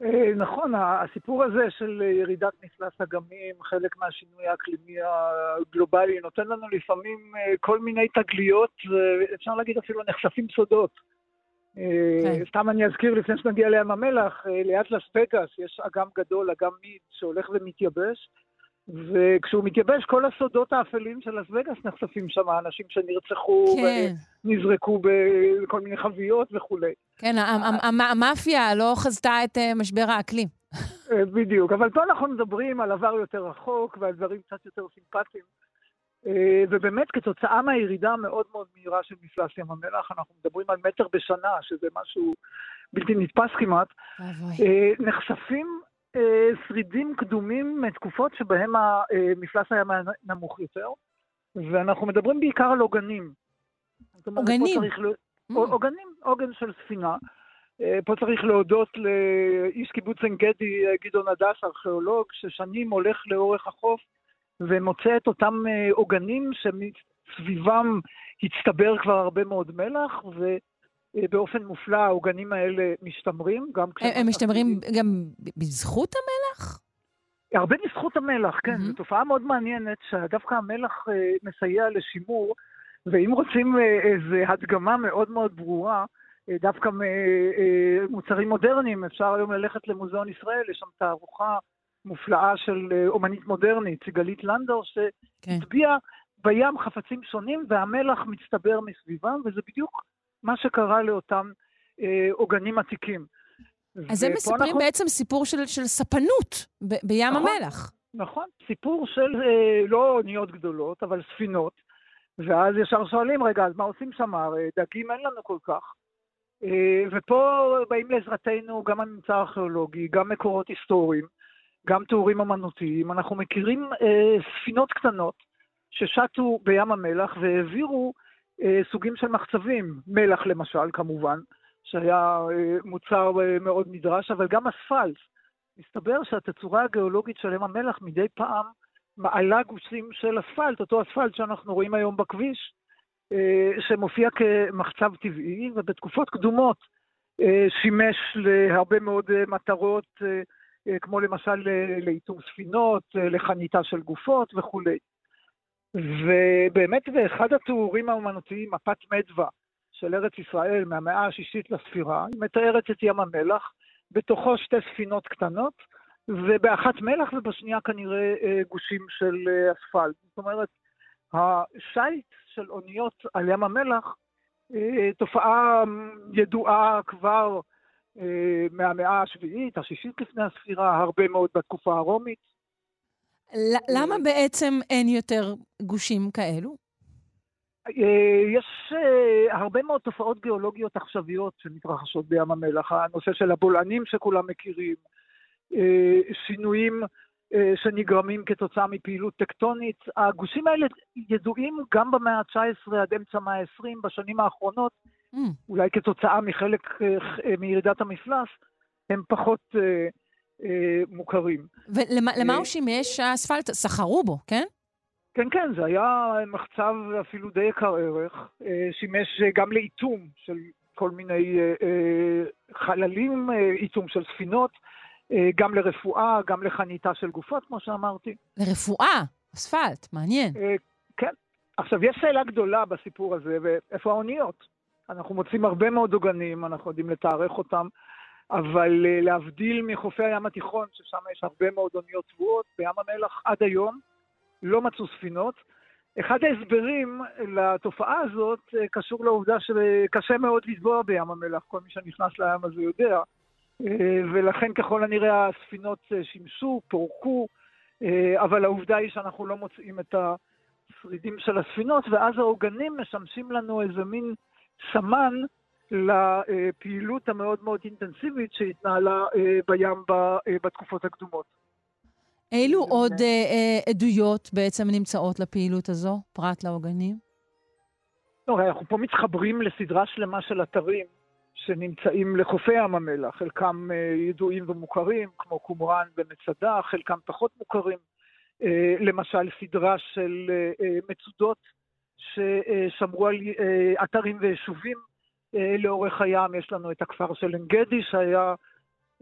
אה, נכון, הסיפור הזה של ירידת מפלס אגמים, חלק מהשינוי האקלימי הגלובלי, נותן לנו לפעמים אה, כל מיני תגליות, אפשר להגיד אפילו נחשפים סודות. אה, כן. סתם אני אזכיר לפני שנגיע לים המלח, ליד לס וגאס יש אגם גדול, אגם מיד, שהולך ומתייבש, וכשהוא מתייבש, כל הסודות האפלים של לס וגאס נחשפים שם, אנשים שנרצחו כן. ונזרקו בכל מיני חביות וכולי. כן, המאפיה לא חזתה את אה, משבר האקלים. אה, בדיוק, אבל פה אנחנו מדברים על עבר יותר רחוק ועל דברים קצת יותר סימפטיים. אה, ובאמת, כתוצאה מהירידה המאוד מאוד מהירה של מפלס ים המלח, אנחנו מדברים על מטר בשנה, שזה משהו בלתי נתפס כמעט, נחשפים שרידים קדומים מתקופות שבהם המפלס היה נמוך יותר, ואנחנו מדברים בעיקר על עוגנים. עוגנים? Mm. עוגנים, עוגן של ספינה. אה, פה צריך להודות לאיש קיבוץ עין גדי, אה, גדעון הדס, ארכיאולוג, ששנים הולך לאורך החוף ומוצא את אותם אה, עוגנים שמסביבם הצטבר כבר הרבה מאוד מלח, ובאופן מופלא העוגנים האלה משתמרים. גם הם, הם משתמרים גם בזכות המלח? הרבה בזכות המלח, כן. Mm-hmm. זו תופעה מאוד מעניינת, שדווקא המלח מסייע לשימור. ואם רוצים איזו הדגמה מאוד מאוד ברורה, דווקא מוצרים מודרניים, אפשר היום ללכת למוזיאון ישראל, יש שם תערוכה מופלאה של אומנית מודרנית, סיגלית לנדור, שהטביעה כן. בים חפצים שונים והמלח מצטבר מסביבם, וזה בדיוק מה שקרה לאותם עוגנים עתיקים. אז הם מספרים אנחנו... בעצם סיפור של, של ספנות ב- בים נכון, המלח. נכון, סיפור של אה, לא אוניות גדולות, אבל ספינות, ואז ישר שואלים, רגע, אז מה עושים שם? דגים אין לנו כל כך. אה, ופה באים לעזרתנו גם הממצא הארכיאולוגי, גם מקורות היסטוריים, גם תיאורים אמנותיים. אנחנו מכירים אה, ספינות קטנות ששטו בים המלח והעבירו אה, סוגים של מחצבים, מלח למשל, כמובן, שהיה אה, מוצר אה, מאוד נדרש, אבל גם אספלט. מסתבר שהתצורה הגיאולוגית של ים המלח מדי פעם מעלה גושים של אספלט, אותו אספלט שאנחנו רואים היום בכביש, אה, שמופיע כמחצב טבעי, ובתקופות קדומות שימש להרבה מאוד מטרות, כמו למשל לאיתור ספינות, לחניתה של גופות וכולי. ובאמת באחד התיאורים האומנותיים, מפת מדווה, של ארץ ישראל מהמאה השישית לספירה, היא מתארת את ים המלח, בתוכו שתי ספינות קטנות, ובאחת מלח ובשנייה כנראה אה, גושים של אה, אספלט. זאת אומרת, השיט של אוניות על ים המלח, אה, תופעה ידועה כבר מהמאה השביעית, השישית לפני הספירה, הרבה מאוד בתקופה הרומית. למה בעצם אין יותר גושים כאלו? אה, יש אה, הרבה מאוד תופעות גיאולוגיות עכשוויות שמתרחשות בים המלח. הנושא של הבולענים שכולם מכירים, אה, שינויים שנגרמים כתוצאה מפעילות טקטונית. הגושים האלה ידועים גם במאה ה-19 עד אמצע המאה ה-20, בשנים האחרונות, mm. אולי כתוצאה מחלק מירידת המפלס, הם פחות מוכרים. ולמה הוא שימש האספלט? סחרו בו, כן? כן, כן, זה היה מחצב אפילו די יקר ערך, אה, שימש גם לאיתום של כל מיני אה, אה, חללים, איתום של ספינות, גם לרפואה, גם לחניתה של גופות, כמו שאמרתי. לרפואה? אספלט, מעניין. כן. עכשיו, יש שאלה גדולה בסיפור הזה, ואיפה האוניות? אנחנו מוצאים הרבה מאוד עוגנים, אנחנו יודעים לתארך אותם, אבל להבדיל מחופי הים התיכון, ששם יש הרבה מאוד אוניות צבועות, בים המלח עד היום, לא מצאו ספינות. אחד ההסברים לתופעה הזאת אה, קשור לעובדה שקשה מאוד לטבוע בים המלח, כל מי שנכנס לים הזה יודע, אה, ולכן ככל הנראה הספינות אה, שימשו, פורקו, אבל העובדה היא שאנחנו לא מוצאים את השרידים של הספינות, ואז העוגנים משמשים לנו איזה מין סמן לפעילות המאוד מאוד אינטנסיבית שהתנהלה בים בתקופות הקדומות. אילו עוד אה, אה, עדויות בעצם נמצאות לפעילות הזו, פרט לעוגנים? לא, אנחנו פה מתחברים לסדרה שלמה של אתרים שנמצאים לחופי ים המלח, חלקם אה, ידועים ומוכרים, כמו קומראן ומצדה, חלקם פחות מוכרים. אה, למשל, סדרה של אה, אה מצודות ששמרו על אה, אתרים ויישובים אה, לאורך הים. יש לנו את הכפר של עין גדי, שהיה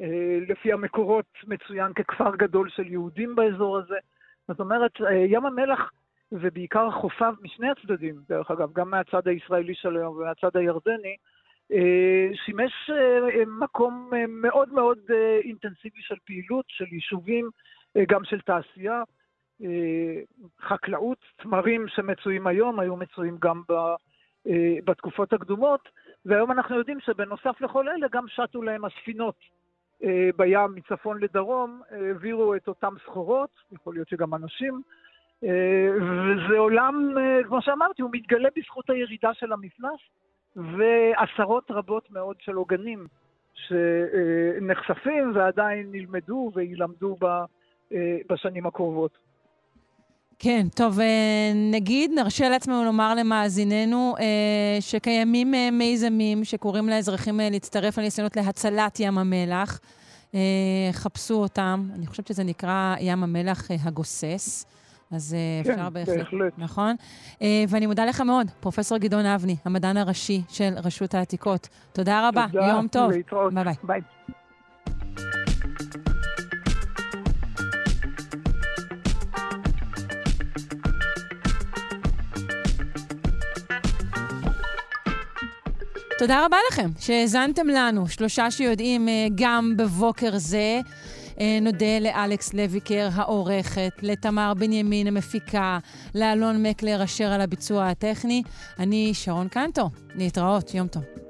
אה, לפי המקורות מצוין ככפר גדול של יהודים באזור הזה. זאת אומרת, אה, ים המלח ובעיקר חופיו משני הצדדים, דרך אגב, גם מהצד הישראלי של היום ומהצד הירדני, אה, שימש מקום מאוד מאוד אינטנסיבי של פעילות, של יישובים, גם של תעשייה, חקלאות, תמרים שמצויים היום, היו מצויים גם בתקופות הקדומות, והיום אנחנו יודעים שבנוסף לכל אלה גם שטו להם הספינות אה, בים מצפון לדרום, העבירו את אותן סחורות, יכול להיות שגם אנשים, אה, וזה עולם, אה, כמו שאמרתי, הוא מתגלה בזכות הירידה של המפלס, ועשרות רבות מאוד של עוגנים שנחשפים ועדיין נלמדו וילמדו בשנים הקרובות. כן, טוב, נגיד, נרשה לעצמנו לומר למאזיננו שקיימים מיזמים שקוראים לאזרחים להצטרף לניסיונות להצלת ים המלח. חפשו אותם, אני חושבת שזה נקרא ים המלח הגוסס. אז כן, אפשר בהחלט, בהחלט. נכון? ואני מודה לך מאוד, פרופ' גדעון אבני, המדען הראשי של רשות העתיקות. תודה רבה, תודה, יום טוב. להתראות. ביי ביי. ביי. תודה רבה לכם שהאזנתם לנו, שלושה שיודעים אה, גם בבוקר זה. אה, נודה לאלכס לויקר העורכת, לתמר בנימין המפיקה, לאלון מקלר אשר על הביצוע הטכני. אני שרון קנטו, להתראות, יום טוב.